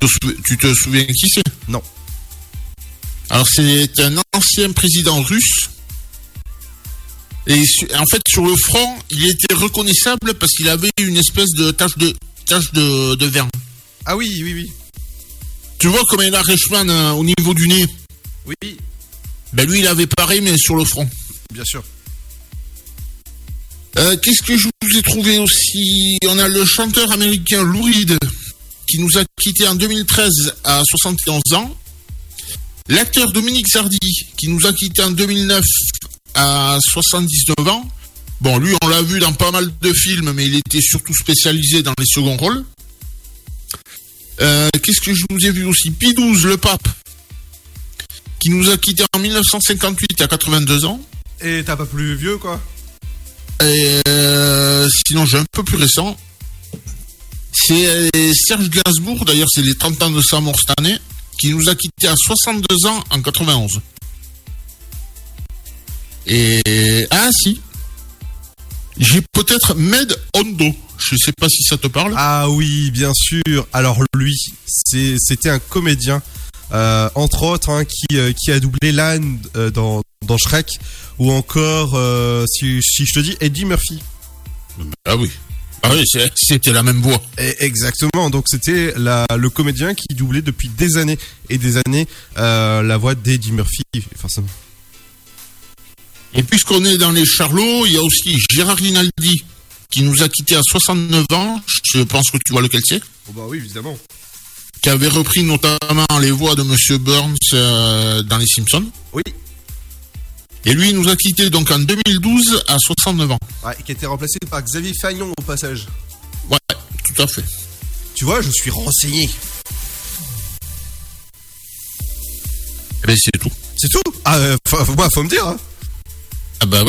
Tu te, tu te souviens qui c'est? Non. Alors c'est un ancien président russe. Et en fait, sur le front, il était reconnaissable parce qu'il avait une espèce de tache de tache de, de verre. Ah oui, oui, oui. Tu vois comme il a Reichmann euh, au niveau du nez Oui, Ben lui, il avait pareil, mais sur le front. bien sûr. Euh, Qu'est-ce que je vous ai trouvé aussi? On a le chanteur américain Lou Reed qui nous a quittés en 2013 à 71 ans. L'acteur Dominique Zardi qui nous a quittés en 2009 à 79 ans. Bon, lui, on l'a vu dans pas mal de films, mais il était surtout spécialisé dans les seconds rôles. Euh, Qu'est-ce que je vous ai vu aussi Pie XII, le pape, qui nous a quittés en 1958 à 82 ans. Et t'as pas plus vieux, quoi? Et, euh, sinon, j'ai un peu plus récent. C'est euh, Serge Gainsbourg, d'ailleurs, c'est les 30 ans de sa mort cette année, qui nous a quittés à 62 ans en 91. Et. Ah, si. J'ai peut-être Med Hondo. Je sais pas si ça te parle. Ah oui, bien sûr. Alors lui, c'était un comédien, euh, entre autres, hein, qui, euh, qui a doublé l'âne euh, dans, dans Shrek, ou encore, euh, si, si je te dis, Eddie Murphy. Ah oui. Ah oui, c'était la même voix. Et- exactement. Donc c'était le comédien qui doublait depuis des années et des années la voix d'Eddie Murphy, forcément. Et puisqu'on est dans les Charlots, il y a aussi Gérard Rinaldi, qui nous a quittés à 69 ans. Je pense que tu vois lequel c'est. Oh bah oui, évidemment. qui avait repris notamment les voix de Monsieur Burns euh, dans Les Simpsons. Oui. Et lui, il nous a quittés donc en 2012 à 69 ans. Ouais, qui a été remplacé par Xavier Fagnon au passage. Ouais, tout à fait. Tu vois, je suis renseigné. Eh ben, c'est tout. C'est tout? Ah, euh, faut, faut- moi, faut me dire. hein. Ah bah.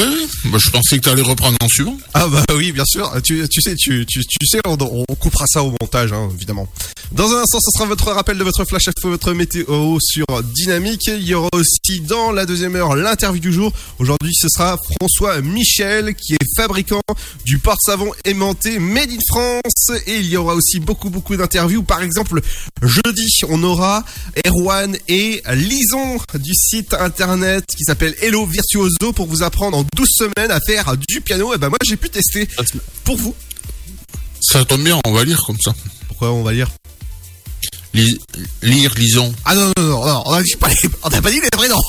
Bah, je pensais que tu allais reprendre en suivant. Ah bah oui, bien sûr. Tu, tu sais, tu, tu, tu sais, on, on coupera ça au montage, hein, évidemment. Dans un instant, ce sera votre rappel de votre flash info, votre météo sur Dynamique. Il y aura aussi dans la deuxième heure l'interview du jour. Aujourd'hui, ce sera François Michel, qui est fabricant du porte-savon aimanté Made in France. Et il y aura aussi beaucoup, beaucoup d'interviews. Par exemple, jeudi, on aura Erwan et Lison du site internet qui s'appelle Hello Virtuoso pour vous apprendre en 12 semaines à faire du piano. Et ben moi, j'ai pu tester pour vous. Ça tombe bien, on va lire comme ça. Pourquoi on va lire? Lire, lisons. Ah non, non, non, non, on a dit pas n'a pas dit les vrais noms.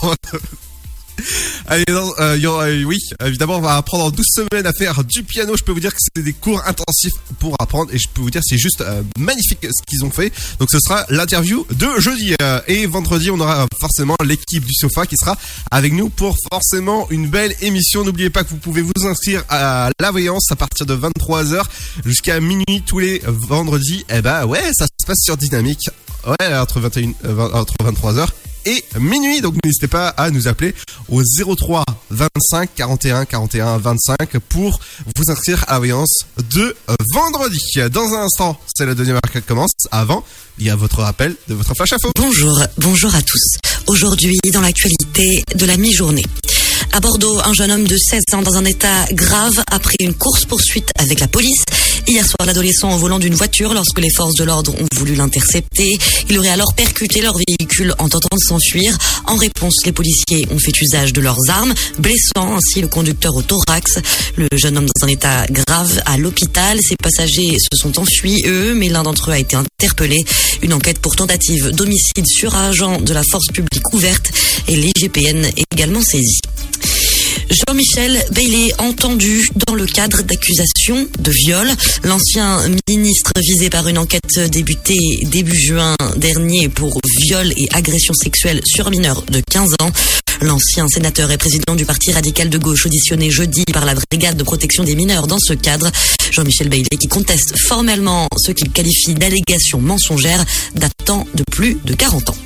Allez, non, euh, euh, oui, évidemment, on va apprendre en 12 semaines à faire du piano. Je peux vous dire que c'est des cours intensifs pour apprendre et je peux vous dire c'est juste euh, magnifique ce qu'ils ont fait. Donc ce sera l'interview de jeudi euh, et vendredi, on aura forcément l'équipe du sofa qui sera avec nous pour forcément une belle émission. N'oubliez pas que vous pouvez vous inscrire à la voyance à partir de 23h jusqu'à minuit tous les vendredis. Eh ben ouais, ça se passe sur Dynamique. Ouais, entre 21 euh, 20 entre 23h et minuit. Donc n'hésitez pas à nous appeler au 03 25 41 41 25 pour vous inscrire à la voyance de vendredi. Dans un instant, c'est la deuxième qui commence. Avant, il y a votre rappel de votre flash info. Bonjour, bonjour à tous. Aujourd'hui, dans l'actualité de la mi-journée. À Bordeaux, un jeune homme de 16 ans dans un état grave après une course-poursuite avec la police. Hier soir, l'adolescent en volant d'une voiture lorsque les forces de l'ordre ont voulu l'intercepter. Il aurait alors percuté leur véhicule en tentant de s'enfuir. En réponse, les policiers ont fait usage de leurs armes, blessant ainsi le conducteur au thorax. Le jeune homme dans un état grave à l'hôpital. Ses passagers se sont enfuis, eux, mais l'un d'entre eux a été interpellé. Une enquête pour tentative d'homicide sur agent de la force publique ouverte et l'IGPN également saisie. Jean-Michel Bailey entendu dans le cadre d'accusations de viol. L'ancien ministre visé par une enquête débutée début juin dernier pour viol et agression sexuelle sur mineur de 15 ans. L'ancien sénateur et président du Parti radical de gauche auditionné jeudi par la brigade de protection des mineurs dans ce cadre. Jean-Michel Bailey qui conteste formellement ce qu'il qualifie d'allégations mensongères datant de plus de 40 ans.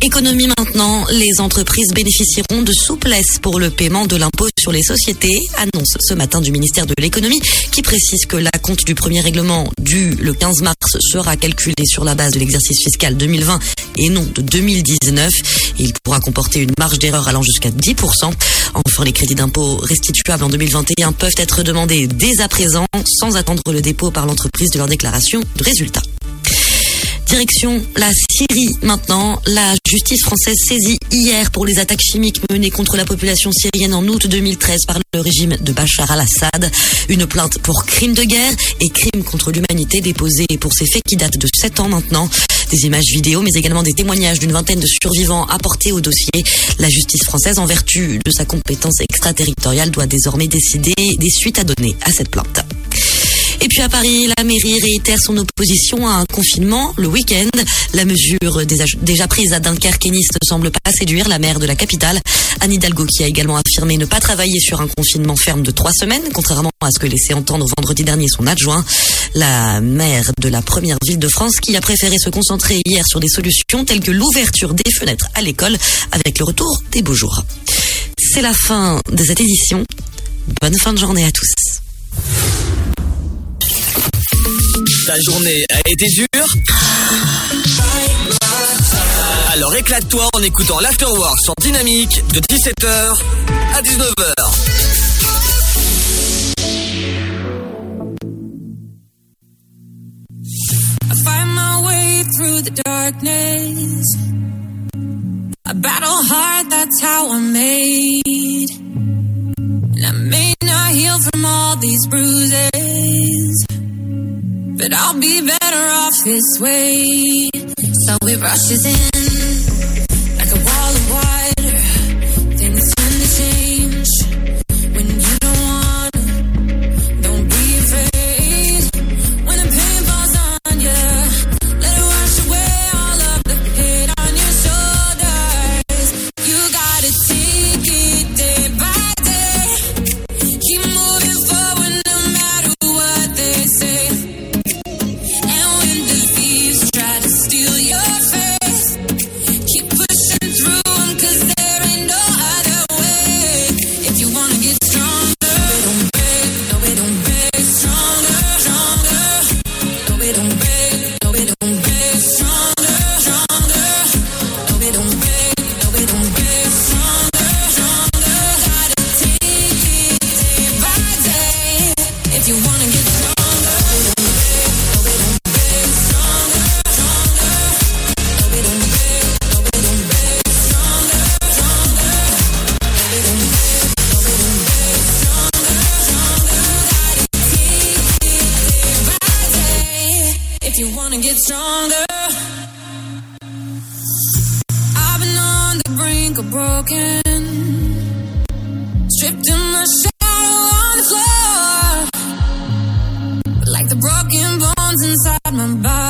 Économie maintenant, les entreprises bénéficieront de souplesse pour le paiement de l'impôt sur les sociétés, annonce ce matin du ministère de l'économie qui précise que la compte du premier règlement dû le 15 mars sera calculé sur la base de l'exercice fiscal 2020 et non de 2019. Il pourra comporter une marge d'erreur allant jusqu'à 10%. Enfin, les crédits d'impôt restituables en 2021 peuvent être demandés dès à présent sans attendre le dépôt par l'entreprise de leur déclaration de résultats. Direction la Syrie maintenant. La justice française saisie hier pour les attaques chimiques menées contre la population syrienne en août 2013 par le régime de Bachar al-Assad. Une plainte pour crime de guerre et crime contre l'humanité déposée pour ces faits qui datent de 7 ans maintenant. Des images vidéo mais également des témoignages d'une vingtaine de survivants apportés au dossier. La justice française, en vertu de sa compétence extraterritoriale, doit désormais décider des suites à donner à cette plainte. Et puis à Paris, la mairie réitère son opposition à un confinement le week-end. La mesure déjà- prise à Dunkerque et Nice ne semble pas séduire la maire de la capitale. Anne Hidalgo qui a également affirmé ne pas travailler sur un confinement ferme de trois semaines, contrairement à ce que laissait entendre vendredi dernier son adjoint. La maire de la première ville de France qui a préféré se concentrer hier sur des solutions telles que l'ouverture des fenêtres à l'école avec le retour des beaux jours. C'est la fin de cette édition. Bonne fin de journée à tous. Ta journée a été dure Alors éclate-toi en écoutant l'Afterwork sur Dynamique de 17h à 19h. I find my way through the darkness. Battle hard, that's how I'm made. I may not heal from all these bruises, but I'll be better off this way. So it rushes in like a wall of water. Things tend to change the brink of broken. Stripped in my shadow on the floor. Like the broken bones inside my body.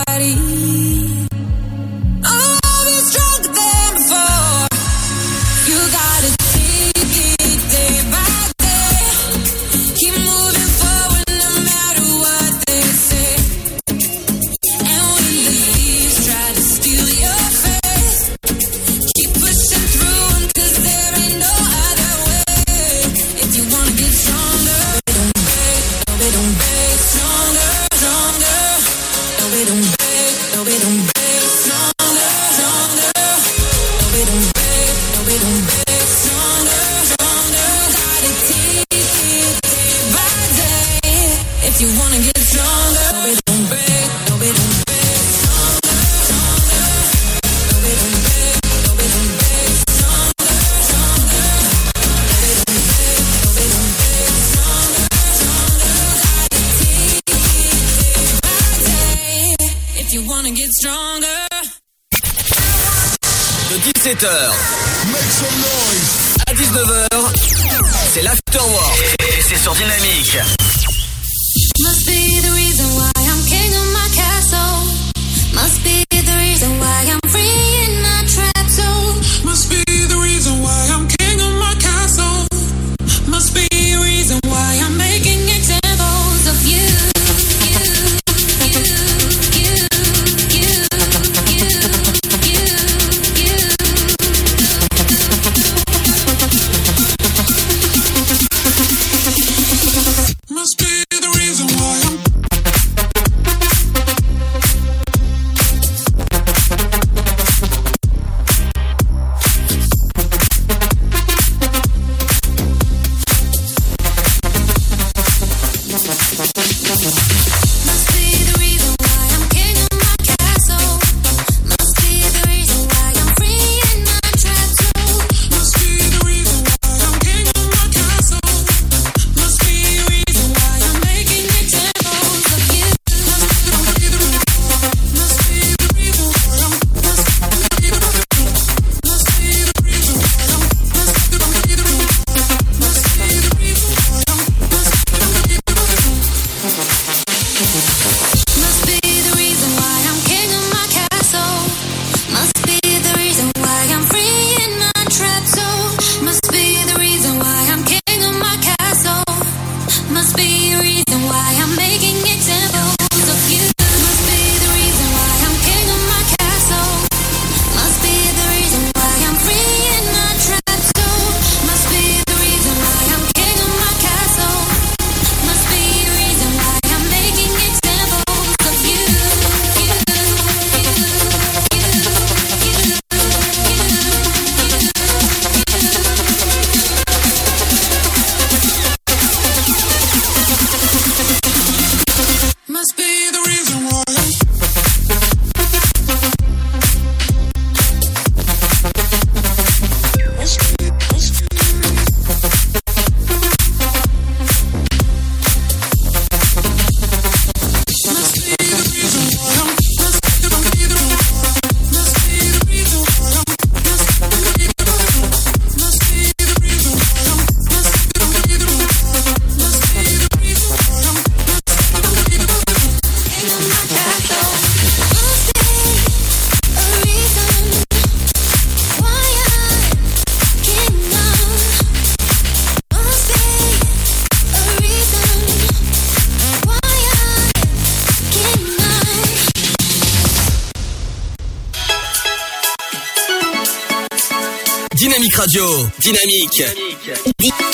De 17h à 19h, c'est l'Afterwork. Et c'est sur Dynamique. Must be the reason why Dynamique.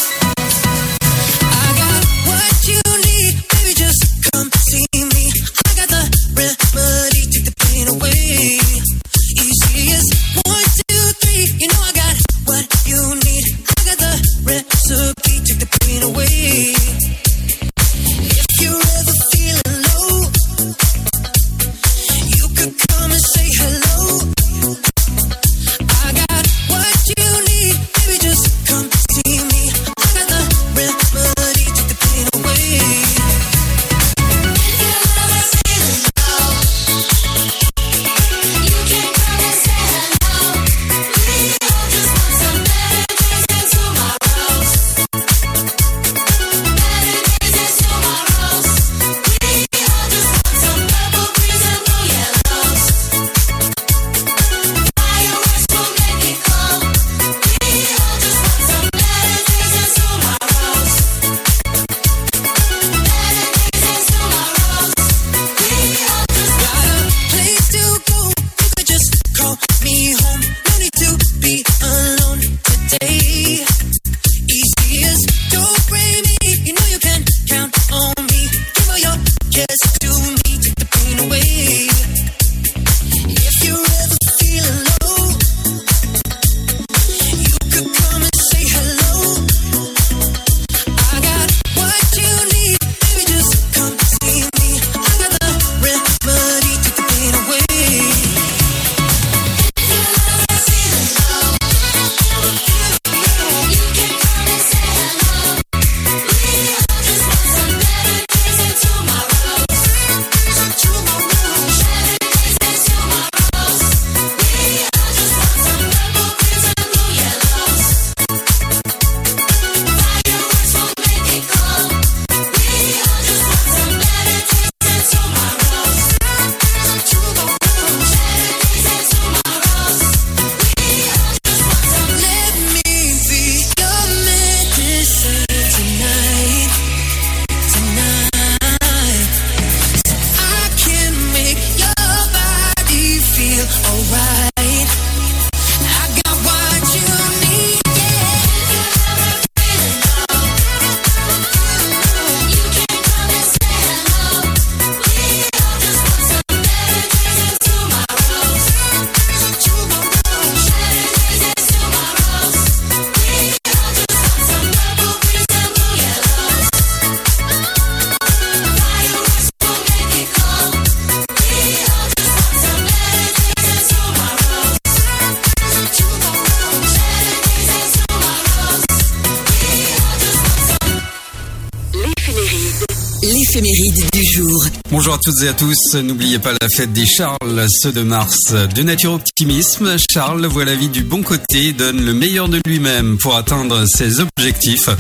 Toutes à tous. N'oubliez pas la fête des Charles, ce de mars. De nature optimisme, Charles voit la vie du bon côté, donne le meilleur de lui-même pour atteindre ses objectifs.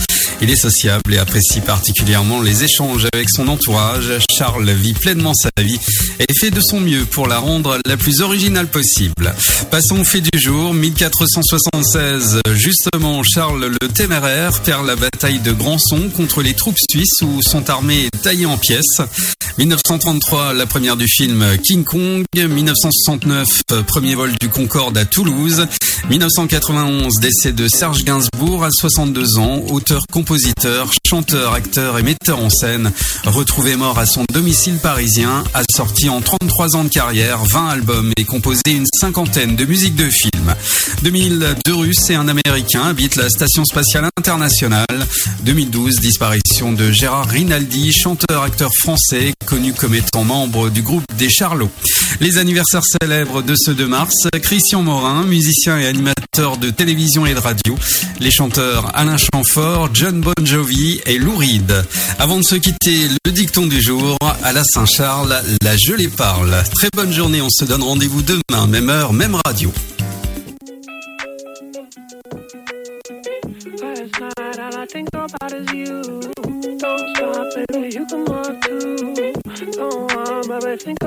Il est sociable et apprécie particulièrement les échanges avec son entourage. Charles vit pleinement sa vie et fait de son mieux pour la rendre la plus originale possible. Passons au fait du jour. 1476, justement, Charles le Téméraire perd la bataille de Grandson contre les troupes suisses où sont armées taillées en pièces. 1933, la première du film King Kong. 1969, premier vol du Concorde à Toulouse. 1991, décès de Serge Gainsbourg à 62 ans, auteur, compositeur, chanteur, acteur et metteur en scène. Retrouvé mort à son domicile parisien, a sorti en 33 ans de carrière 20 albums et composé une cinquantaine de musiques de films. 2000, deux Russes et un Américain habitent la Station Spatiale Internationale. 2012, disparition de Gérard Rinaldi, chanteur, acteur français, connu comme étant membre du groupe des Charlots. Les anniversaires célèbres de ce 2 mars, Christian Morin, musicien et animateur de télévision et de radio. Les chanteurs Alain Chamfort, John Bon Jovi et Lou Reed. Avant de se quitter, le dicton du jour, à la Saint-Charles, la je les parle. Très bonne journée, on se donne rendez-vous demain, même heure, même radio. Last night,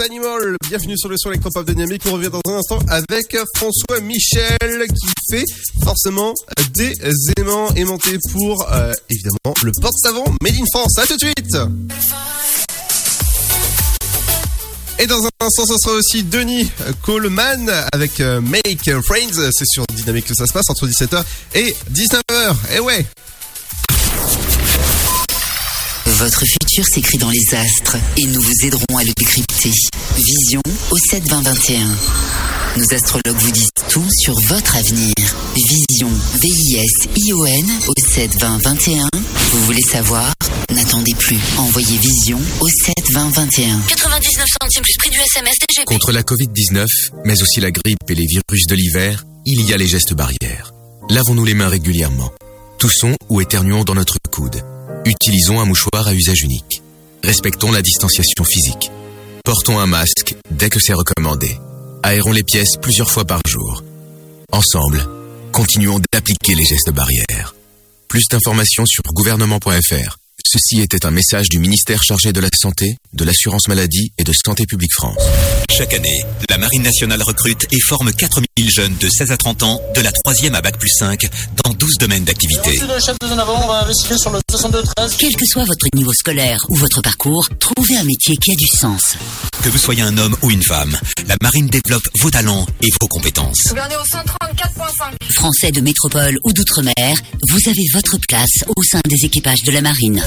Animal. Bienvenue sur le son électropop dynamique. On revient dans un instant avec François Michel qui fait forcément des aimants aimantés pour euh, évidemment le porte-savon Made in France. À tout de suite. Et dans un instant, ce sera aussi Denis Coleman avec euh, Make Friends. C'est sur Dynamique que ça se passe entre 17h et 19h. Et ouais. Votre futur s'écrit dans les astres et nous vous aiderons à le décrypter. Vision au 7 20 21. Nos astrologues vous disent tout sur votre avenir. Vision, V-I-S-I-O-N au 7 20 21. Vous voulez savoir? N'attendez plus. Envoyez Vision au 7 20 21. 99 centimes plus prix du SMS DGP. Contre la Covid-19, mais aussi la grippe et les virus de l'hiver, il y a les gestes barrières. Lavons-nous les mains régulièrement. Toussons ou éternuons dans notre coude. Utilisons un mouchoir à usage unique. Respectons la distanciation physique. Portons un masque dès que c'est recommandé. Aérons les pièces plusieurs fois par jour. Ensemble, continuons d'appliquer les gestes barrières. Plus d'informations sur gouvernement.fr. Ceci était un message du ministère chargé de la Santé, de l'Assurance Maladie et de Santé Publique France. Chaque année, la Marine nationale recrute et forme 4000 jeunes de 16 à 30 ans, de la 3e à Bac plus 5, dans 12 domaines d'activité. Merci le chef de zone avant, on va investiguer sur le 62-13. Quel que soit votre niveau scolaire ou votre parcours, trouvez un métier qui a du sens. Que vous soyez un homme ou une femme, la Marine développe vos talents et vos compétences. Gouverneur au 134.5. Français de métropole ou d'outre-mer, vous avez votre place au sein des équipages de la marine.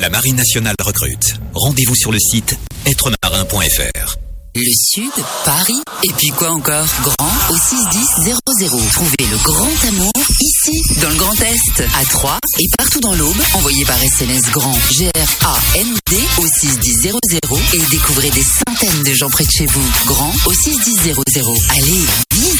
La Marine nationale recrute. Rendez-vous sur le site êtremarin.fr. Le Sud, Paris, et puis quoi encore? Grand au 61000. Trouvez le grand amour ici, dans le Grand Est, à Troyes et partout dans l'Aube. Envoyez par SMS grand G-R-A-N-D au 61000 et découvrez des centaines de gens près de chez vous. Grand au 61000. Allez, vite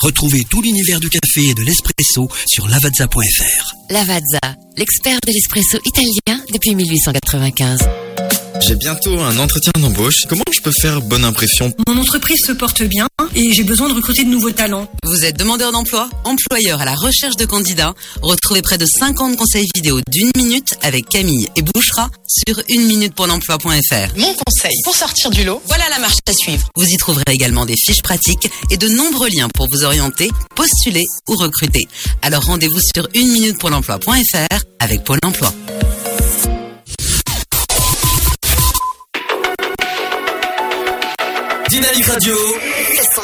Retrouvez tout l'univers du café et de l'espresso sur lavazza.fr. Lavazza, l'expert de l'espresso italien depuis 1895. J'ai bientôt un entretien d'embauche. Comment je peux faire bonne impression? Mon entreprise se porte bien et j'ai besoin de recruter de nouveaux talents. Vous êtes demandeur d'emploi, employeur à la recherche de candidats. Retrouvez près de 50 conseils vidéo d'une minute avec Camille et Bouchera sur une minute pour l'emploi.fr. Mon conseil pour sortir du lot, voilà la marche à suivre. Vous y trouverez également des fiches pratiques et de nombreux liens pour vous orienter, postuler ou recruter. Alors rendez-vous sur une minute pour l'emploi.fr avec Pôle emploi. Dynamique Radio.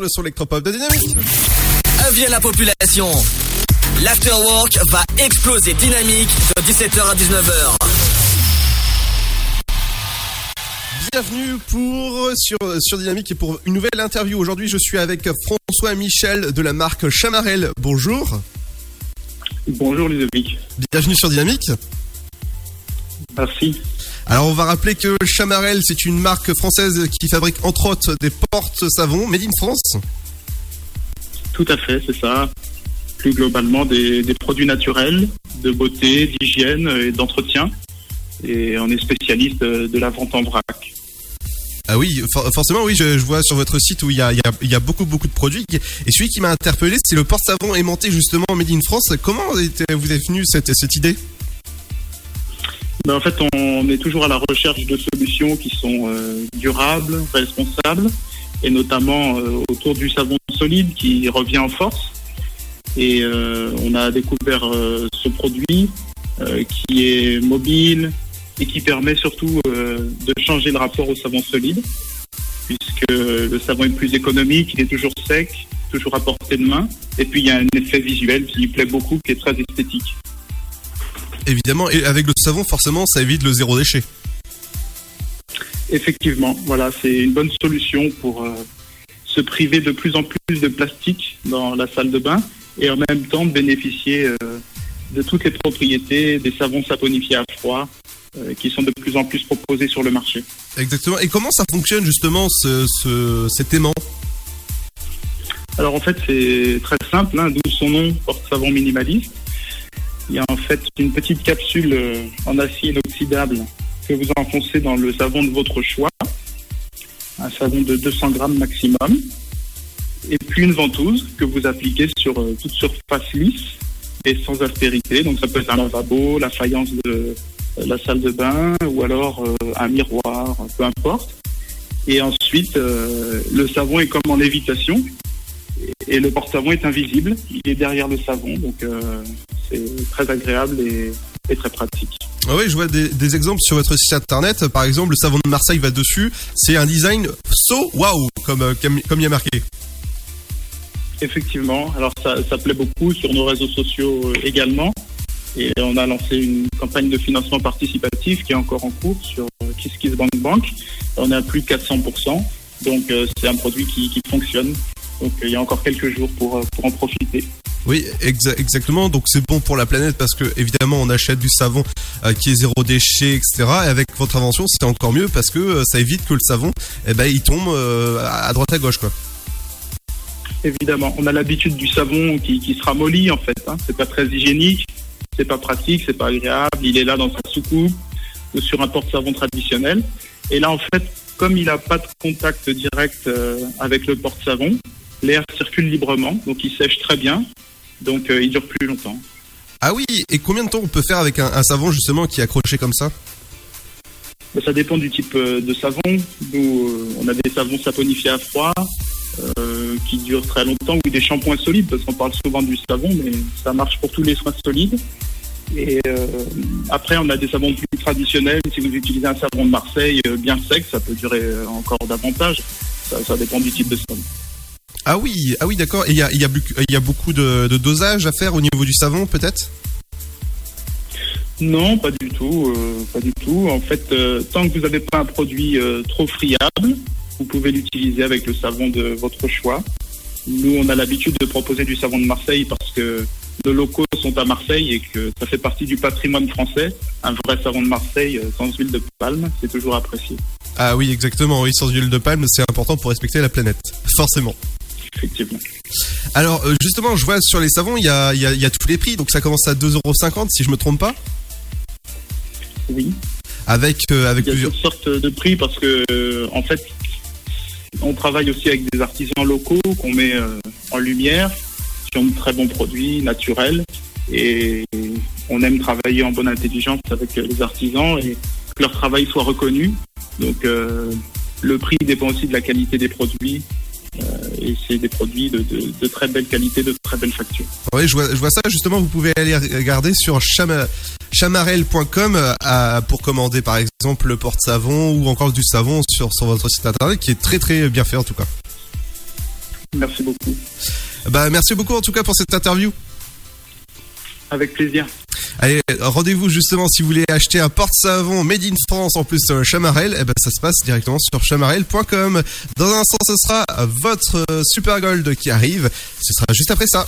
sur le son électropop de Dynamique. Avis à la population. L'afterwork va exploser dynamique de 17h à 19h. Bienvenue pour sur, sur Dynamique et pour une nouvelle interview. Aujourd'hui, je suis avec François Michel de la marque Chamarel. Bonjour. Bonjour Ludovic. Bienvenue sur Dynamique. Merci. Alors on va rappeler que Chamarel, c'est une marque française qui fabrique entre autres des portes savons made in France. Tout à fait, c'est ça. Plus globalement, des, des produits naturels, de beauté, d'hygiène et d'entretien. Et on est spécialiste de de la vente en vrac. Ah oui, for- forcément, oui, je, je vois sur votre site où il y a, il y a- il y a beaucoup, beaucoup de produits. Et celui qui m'a interpellé, c'est le porte-savon aimanté justement Made in France. Comment vous est venue cette, cette idée? Ben, en fait, on est toujours à la recherche de solutions qui sont euh, durables, responsables, et notamment euh, autour du savon solide qui revient en force. Et euh, on a découvert euh, ce produit euh, qui est mobile et qui permet surtout de changer le rapport au savon solide, puisque le savon est plus économique, il est toujours sec, toujours à portée de main, et puis il y a un effet visuel qui plaît beaucoup, qui est très esthétique. Évidemment, et avec le savon, forcément, ça évite le zéro déchet. Effectivement, voilà, c'est une bonne solution pour euh, se priver de plus en plus de plastique dans la salle de bain et en même temps de bénéficier euh, de toutes les propriétés des savons saponifiés à froid euh, qui sont de plus en plus proposés sur le marché. Exactement. Et comment ça fonctionne justement ce, ce- cet aimant? Alors en fait, c'est très simple, hein, d'où son nom, porte-savon minimaliste. Il y a en fait une petite capsule euh, en acier inoxydable que vous enfoncez dans le savon de votre choix, un savon de 200 grammes maximum, et puis une ventouse que vous appliquez sur euh, toute surface lisse et sans aspérité. Donc ça peut être un lavabo, la faïence de euh, la salle de bain ou alors un miroir, peu importe. Et ensuite, le savon est comme en lévitation et le porte-savon est invisible. Il est derrière le savon, donc euh, c'est très agréable et, et très pratique. Ah oui, je vois des, des exemples sur votre site internet. Par exemple, le savon de Marseille va dessus. C'est un design so waouh, comme, euh, comme, comme il y a marqué. Effectivement, alors ça, ça plaît beaucoup sur nos réseaux sociaux euh, également. Et on a lancé une campagne de financement participatif qui est encore en cours sur KissKissBankBank. On est à plus de 400%. Donc c'est un produit qui, qui fonctionne. Donc il y a encore quelques jours pour, euh, pour en profiter. Oui, exa- exactement. Donc c'est bon pour la planète parce que évidemment on achète du savon euh, qui est zéro déchet, etc. Et avec votre invention, c'est encore mieux parce que euh, ça évite que le savon, eh ben, il tombe euh, à droite à gauche, quoi. Évidemment, on a l'habitude du savon qui, qui se ramollit en fait. Hein. C'est pas très hygiénique, c'est pas pratique, c'est pas agréable. Il est là dans sa soucoupe ou sur un porte-savon traditionnel. Et là, en fait, comme il n'a pas de contact direct avec le porte-savon, l'air circule librement, donc il sèche très bien, donc euh, il dure plus longtemps. Ah oui, et combien de temps on peut faire avec un, un savon justement qui est accroché comme ça? Mais ça dépend du type euh, de savon. Nous, euh, on a des savons saponifiés à froid euh, qui durent très longtemps ou des shampoings solides parce qu'on parle souvent du savon, mais ça marche pour tous les soins solides. Et euh, après, on a des savons plus traditionnels. Si vous utilisez un savon de Marseille bien sec, ça peut durer encore davantage. Ça, ça dépend du type de savon. Ah oui, ah oui, d'accord. Et il y a, y, a, y a beaucoup de, de dosage à faire au niveau du savon, peut-être? Non, pas du tout, euh, pas du tout. En fait, euh, tant que vous n'avez pas un produit euh, trop friable, vous pouvez l'utiliser avec le savon de votre choix. Nous, on a l'habitude de proposer du savon de Marseille parce que nos locaux sont à Marseille et que ça fait partie du patrimoine français. Un vrai savon de Marseille sans huile de palme, c'est toujours apprécié. Ah oui, exactement. Oui, sans huile de palme, c'est important pour respecter la planète. Forcément. Effectivement. Alors, euh, justement, je vois sur les savons, il y a, il y, a, il y a tous les prix. Donc ça commence à 2,50€ si je me trompe pas. Oui. Avec, euh, avec Il y a plusieurs. toutes sortes de prix parce que, euh, en fait, on travaille aussi avec des artisans locaux qu'on met euh, en lumière, qui ont de très bons produits naturels. Et on aime travailler en bonne intelligence avec les artisans et que leur travail soit reconnu. Donc, le prix dépend aussi de la qualité des produits. Euh, et c'est des produits de, de- de très belle qualité, de très belle facture. Oui, je vois, je vois ça. Justement, vous pouvez aller regarder sur chama- chamarel.com euh, à- pour commander par exemple le porte-savon ou encore du savon sur, sur votre site internet qui est très très bien fait en tout cas. Merci beaucoup. Bah, merci beaucoup en tout cas pour cette interview. Avec plaisir. Allez, rendez-vous justement si vous voulez acheter un porte-savon Made in France en plus Chamarel, eh ben ça se passe directement sur chamarel.com. Dans un instant, ce sera votre euh, Super Gold qui arrive. Ce sera juste après ça.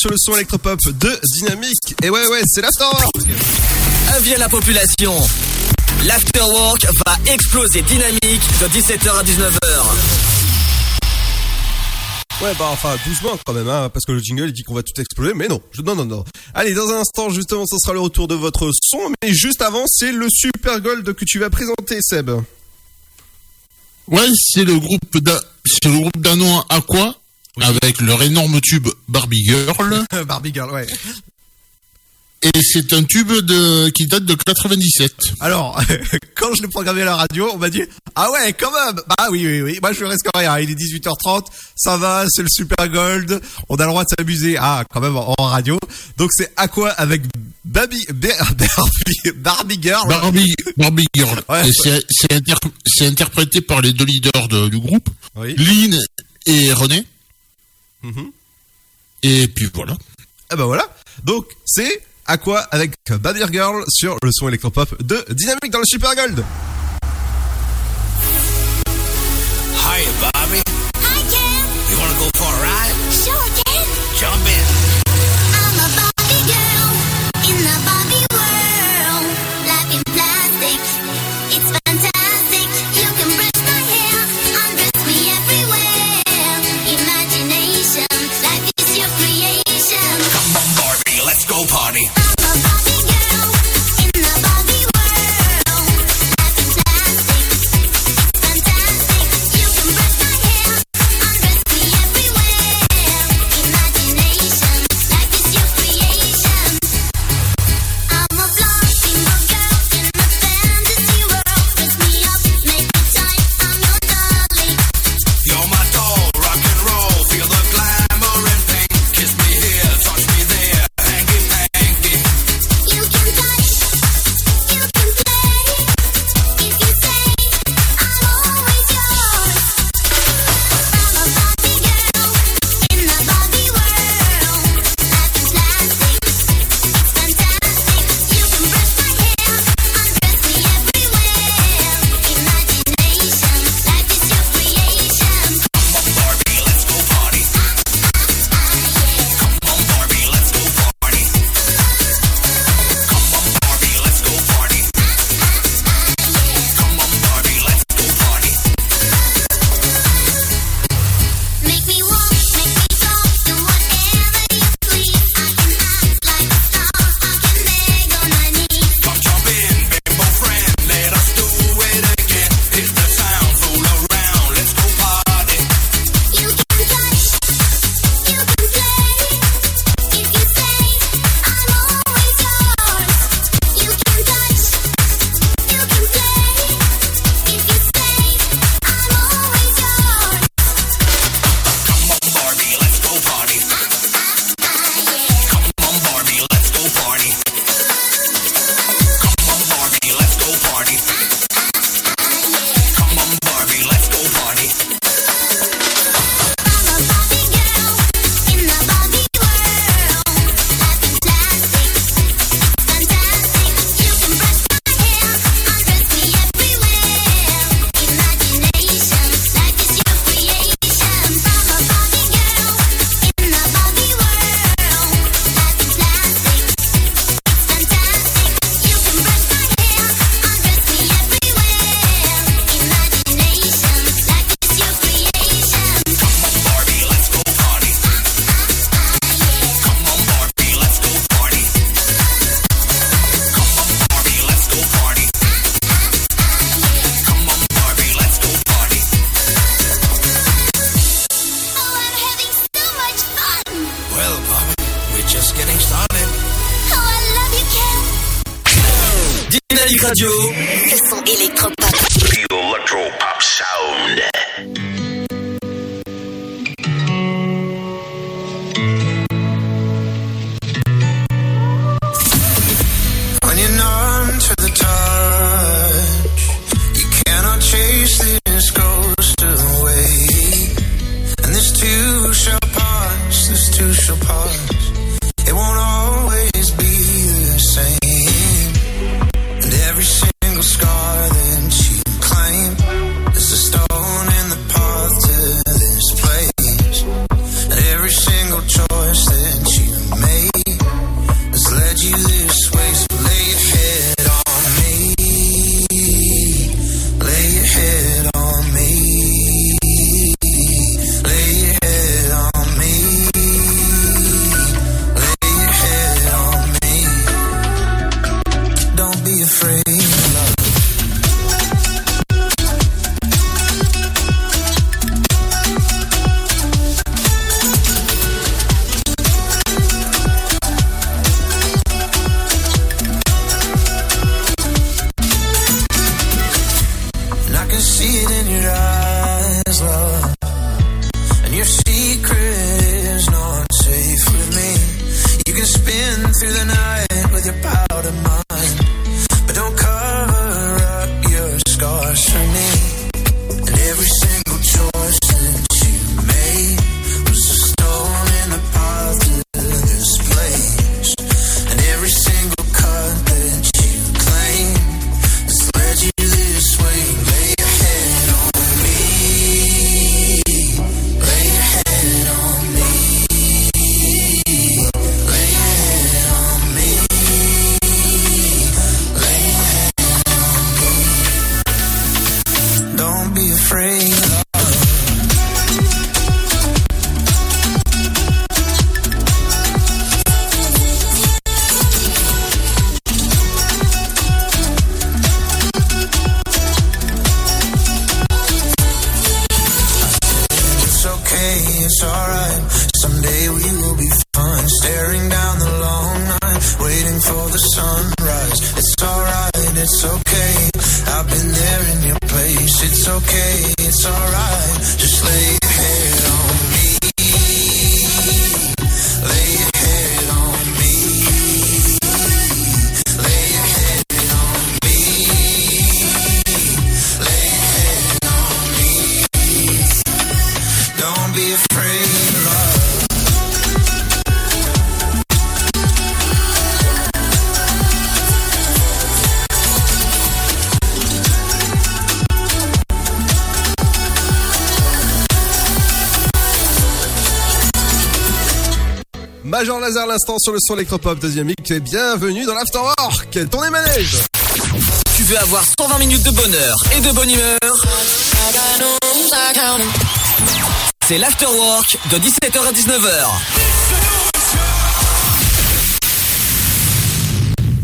Sur le son électropop de Dynamique. Et ouais, ouais, c'est l'afterwork. Avis à la population. L'afterwork va exploser dynamique de 17h à 19h. Ouais, bah enfin, doucement quand même, hein, parce que le jingle il dit qu'on va tout exploser, mais non, je- non, non, non. Allez, dans un instant, justement, ce sera le retour de votre son, mais juste avant, c'est le Super Gold que tu vas présenter, Seb. Ouais, c'est le groupe d'un, c'est le groupe danois Aqua avec leur énorme tube Barbie Girl. Barbie Girl, ouais. Et c'est un tube de, qui date de 97. Alors, quand je l'ai programmé à la radio, on m'a dit Ah ouais, quand même Bah oui, oui, oui. Moi, je reste quand rien. Il est 18h30, ça va, c'est le Super Gold. On a le droit de s'amuser. Ah, quand même, en, radio. Donc, c'est à quoi avec Baby, Bar- Barbie, Barbie Girl Barbie, Barbie Girl. Ouais. C'est, c'est, inter- c'est interprété par les deux leaders de- du groupe, Oui. Lynn et René. Mhm. Et puis voilà. Ah bah voilà. Donc c'est à quoi avec Babier Girl sur le son électropop de Dynamique dans le Super Gold. Hi Bobby. Hi Ken. You wanna go for a ride? Sure Ken. Jump in. just getting started. Oh, Le électropop. Sound. à l'instant sur le son électropop deuxième mix et bienvenue dans l'Afterwork. ton manège. Tu veux avoir 120 minutes de bonheur et de bonne humeur? C'est l'Afterwork de 17h à 19h.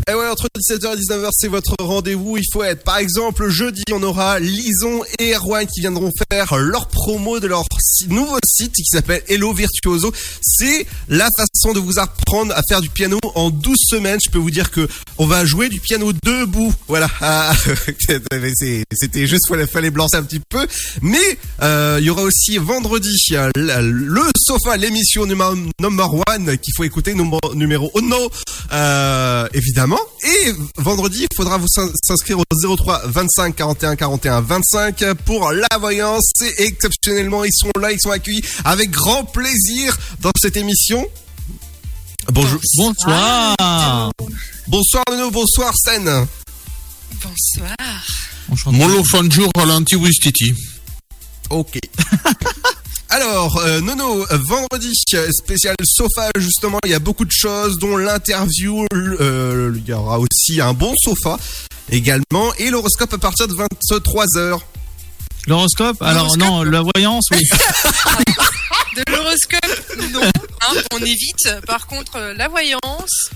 Et ouais, entre 17h et 19h, c'est votre rendez-vous. Il faut être. Par exemple, jeudi, on aura Lison et Erwan qui viendront faire leur promo de leur nouveau site qui s'appelle Hello Virtuoso. C'est la façon de vous apprendre à faire du piano en 12 semaines. Je peux vous dire que on va jouer du piano debout. Voilà. Ah, c'est- C'était juste, fallait, fallait blancer un petit peu. Mais euh, il y aura aussi vendredi euh, le sofa, l'émission numéro number one qu'il faut écouter, numéro, numéro uno, euh, évidemment. Et vendredi, il faudra vous s'in- s'inscrire au 03 25 41 41 25 pour la voyance. Et exceptionnellement, ils sont là, ils sont accueillis avec grand plaisir dans cette émission. Bonjour. Bonsoir. Bonsoir Nono, bonsoir Sen. Bonsoir. Molo Fanjour à l'anti-Wistiti. Ok. Alors, euh, Nono, vendredi, spécial sofa, justement, il y a beaucoup de choses, dont l'interview, euh, il y aura aussi un bon sofa également, et l'horoscope à partir de 23h. L'horoscope Alors non, la voyance, oui. De l'horoscope, non. hein, on évite. Par contre, euh, la voyance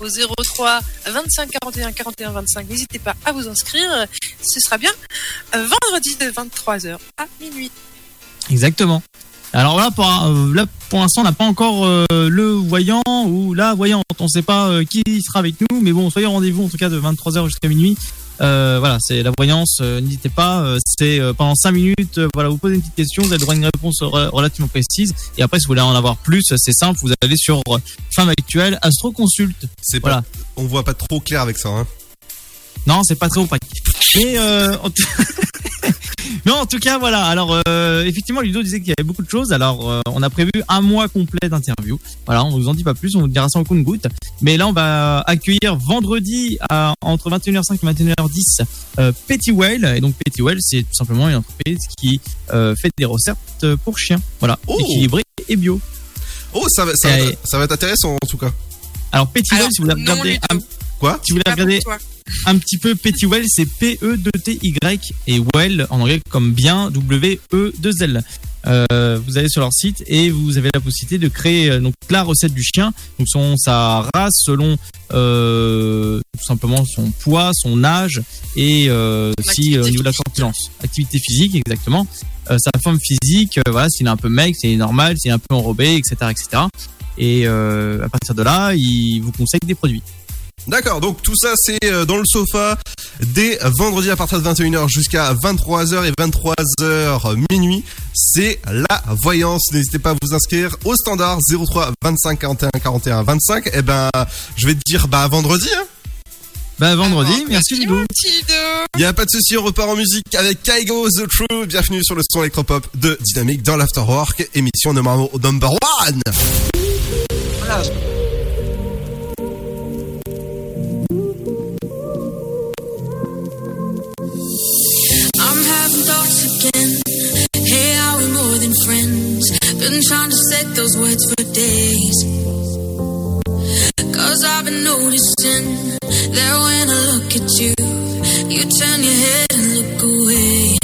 au 03 25 41 41 25. N'hésitez pas à vous inscrire. Ce sera bien euh, vendredi de 23h à minuit. Exactement. Alors là, pour, euh, là, pour l'instant, on n'a pas encore euh, le voyant ou la voyante. On ne sait pas euh, qui sera avec nous, mais bon, soyez au rendez-vous en tout cas de 23h jusqu'à minuit. Euh, voilà, c'est la voyance. euh, N'hésitez pas. euh, c'est euh, pendant 5 minutes. euh, voilà, vous posez une petite question, vous avez le droit à une réponse re- relativement précise. Et après, si vous voulez en avoir plus, c'est simple. Vous allez sur euh, Femme Actuelle, Astro Consulte. C'est voilà. pas, on voit pas trop clair avec ça, hein. Non, c'est pas très opaque. Mais euh, en tout... non, en tout cas, voilà. Alors, euh, effectivement, Ludo disait qu'il y avait beaucoup de choses. Alors, euh, on a prévu un mois complet d'interview. Voilà, on vous en dit pas plus, on vous dira ça en compte-goutte. Mais là, on va accueillir vendredi à, entre 21h05 et 21h10 euh, Petty Whale. Et donc, Petty Whale, c'est tout simplement une entreprise qui euh, fait des recettes pour chiens. Voilà, équilibré et bio. Oh, ça va, ça, va, Et- ça va être intéressant en tout cas. Alors, Petty Well, si vous voulez si vous voulez regarder un petit peu Petty Well, c'est P-E-2-T-Y et Well en anglais comme bien W-E-2-L. Euh, vous allez sur leur site et vous avez la possibilité de créer euh, donc la recette du chien, donc son sa race selon euh, tout simplement son poids, son âge et euh, si au niveau de la corpulence, activité physique exactement, euh, sa forme physique, euh, voilà s'il est un peu maigre, s'il est normal, s'il est un peu enrobé, etc., etc. Et euh, à partir de là, il vous conseille des produits. D'accord, donc tout ça c'est euh, dans le sofa dès vendredi à partir de 21h jusqu'à 23h et 23h minuit. C'est la voyance. N'hésitez pas à vous inscrire au standard 03 25 41 41 25. Et ben, je vais te dire bah vendredi. Hein. Bah vendredi, merci Ludo. Il y a pas de souci, on repart en musique avec Kaigo The True. Bienvenue sur le son électropop de Dynamique dans l'Afterwork, émission number, number one. I'm friends? Been trying to set those words for days. Cause I've been noticing that when I look at you, you turn your head and look away.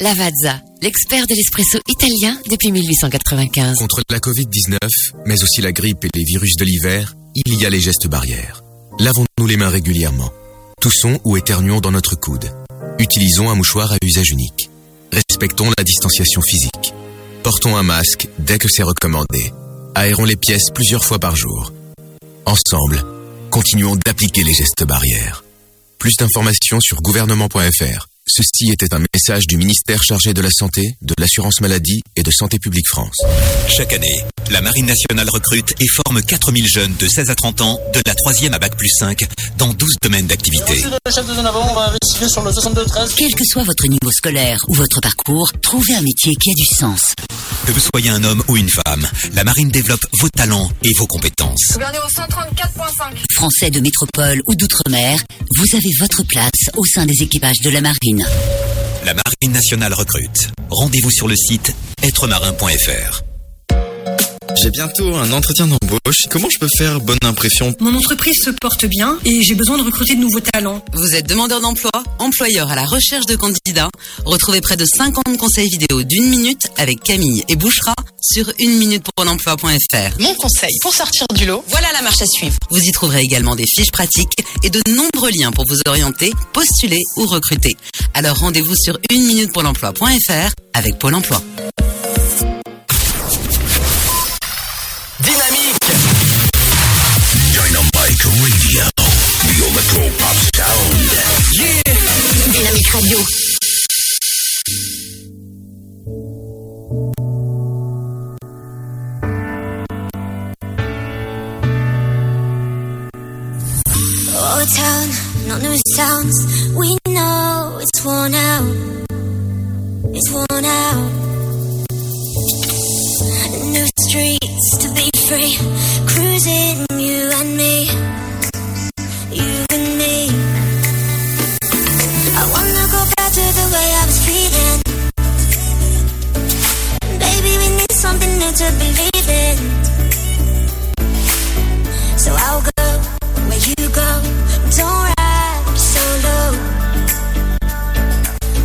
Lavazza, l'expert de l'espresso italien depuis 1895. Contre la Covid-19, mais aussi la grippe et les virus de l'hiver, il y a les gestes barrières. Lavons-nous les mains régulièrement. Toussons ou éternuons dans notre coude. Utilisons un mouchoir à usage unique. Respectons la distanciation physique. Portons un masque dès que c'est recommandé. Aérons les pièces plusieurs fois par jour. Ensemble, continuons d'appliquer les gestes barrières. Plus d'informations sur gouvernement.fr. Ceci était un message du ministère chargé de la Santé, de l'Assurance Maladie et de Santé Publique France. Chaque année, la Marine nationale recrute et forme 4000 jeunes de 16 à 30 ans, de la 3e à Bac plus 5, dans 12 domaines d'activité. Merci le chef de zone avant, on va investiguer sur le 62-13. Quel que soit votre niveau scolaire ou votre parcours, trouvez un métier qui a du sens. Que vous soyez un homme ou une femme, la Marine développe vos talents et vos compétences. Regardez au 134.5. Français de métropole ou d'outre-mer, vous avez votre place au sein des équipages de la marine. La Marine nationale recrute. Rendez-vous sur le site êtremarin.fr. J'ai bientôt un entretien d'embauche. Comment je peux faire bonne impression? Mon entreprise se porte bien et j'ai besoin de recruter de nouveaux talents. Vous êtes demandeur d'emploi, employeur à la recherche de candidats. Retrouvez près de 50 conseils vidéo d'une minute avec Camille et Bouchera sur une minute pour l'emploi.fr. Mon conseil pour sortir du lot, voilà la marche à suivre. Vous y trouverez également des fiches pratiques et de nombreux liens pour vous orienter, postuler ou recruter. Alors rendez-vous sur une minute pour l'emploi.fr avec Pôle emploi. Electro Pop Sound. Yeah. Dynamique Radio. Old town, no new sounds. We know it's worn out. It's worn out. New streets to be free. Cruising, you and me. Me. I wanna go back to the way I was feeling. Baby, we need something new to believe in. So I'll go where you go. Don't ride solo.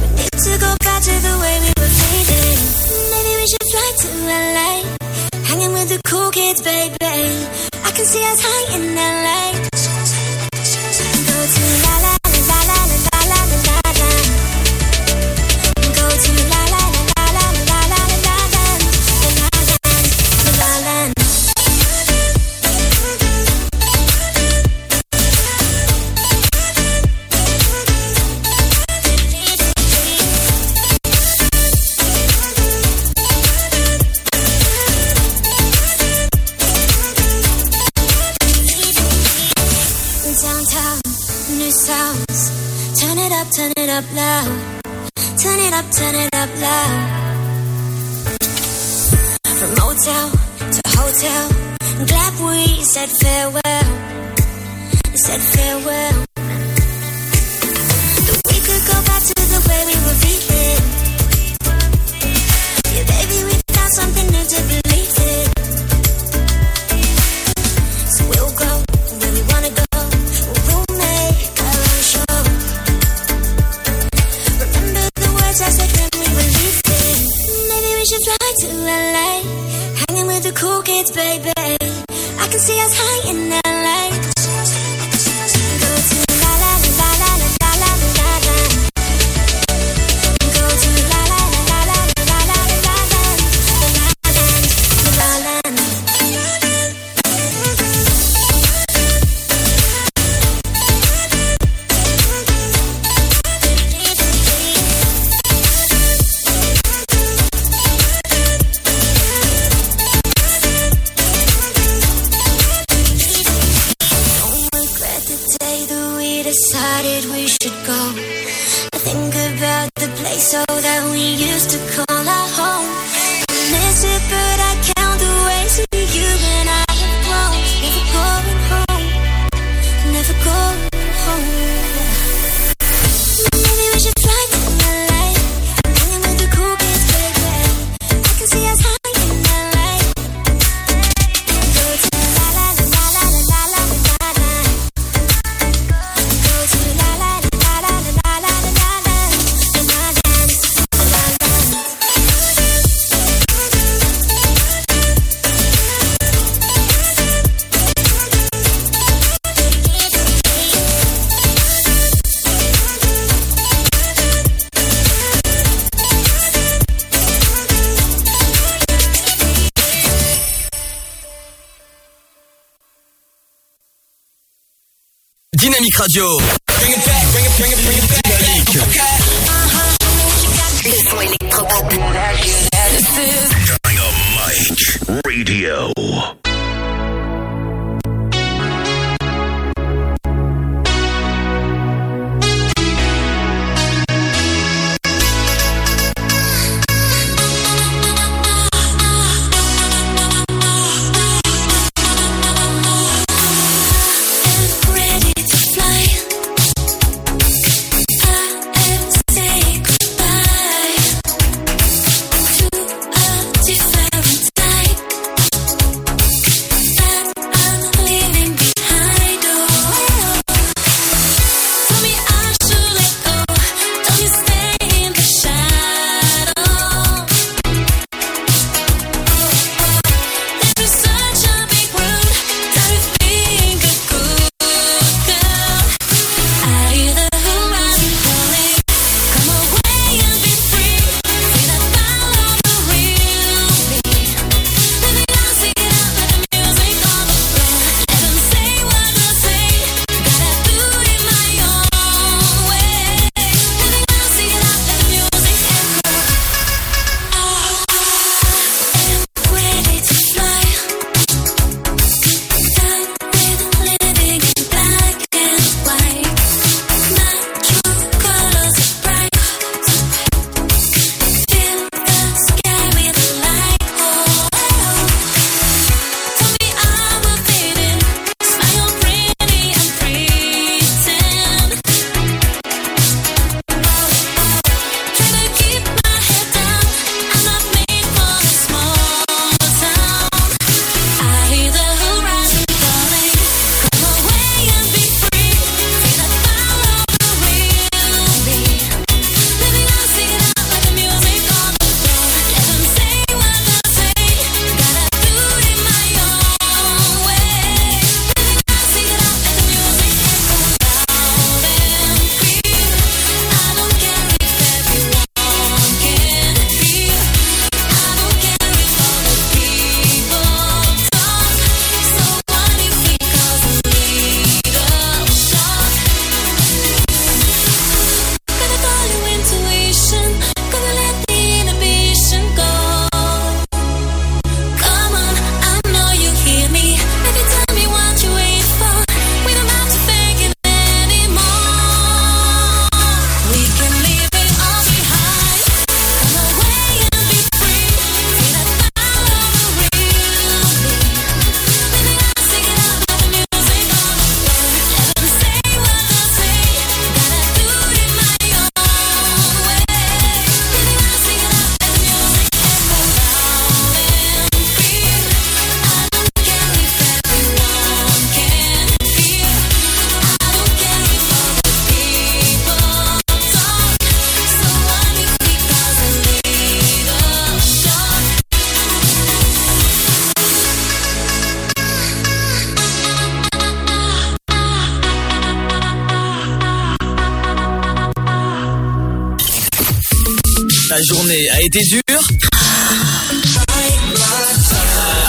We need to go back to the way we were feeling. Maybe we should fly to LA. Hanging with the cool kids, baby. I can see us high in LA. Up, loud. Turn it up, turn it up loud. From motel to hotel, I'm glad we said farewell. Said farewell. That we could go back to the way we were feeling. Yeah, baby, we found something new to believe in. To LA. Hanging with the cool kids, baby. I can see us high in LA. Radio.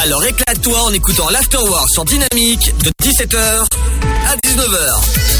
Alors éclate-toi en écoutant l'Afterwork sur Dynamique de 17h à 19h.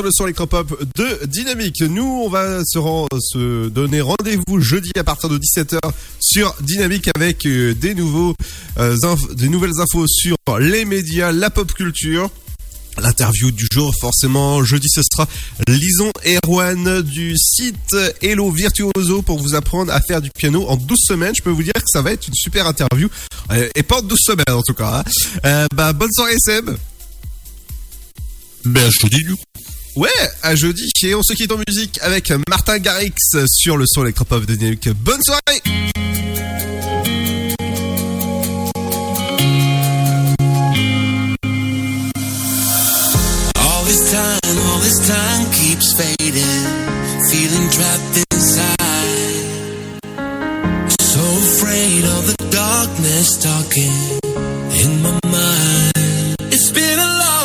sur le son électropop de Dynamique. Nous, on va se, rend, se donner rendez-vous jeudi à partir de 17h sur Dynamique avec euh, des, nouveaux, euh, des nouvelles infos sur les médias, la pop culture. L'interview du jour, forcément, jeudi ce sera Lison Erwan du site Hello Virtuoso pour vous apprendre à faire du piano en 12 semaines. Je peux vous dire que ça va être une super interview. Euh, et pas en 12 semaines en tout cas. Hein. Bah, bonne soirée Seb. Ben, je te dis du coup. Ouais, à jeudi. Et on se quitte en musique avec Martin Garrix sur le son électropop de Dynamique. Bonne soirée! All this time, all this time keeps fading. Feeling trapped inside. So afraid of the darkness talking in my mind. It's been a long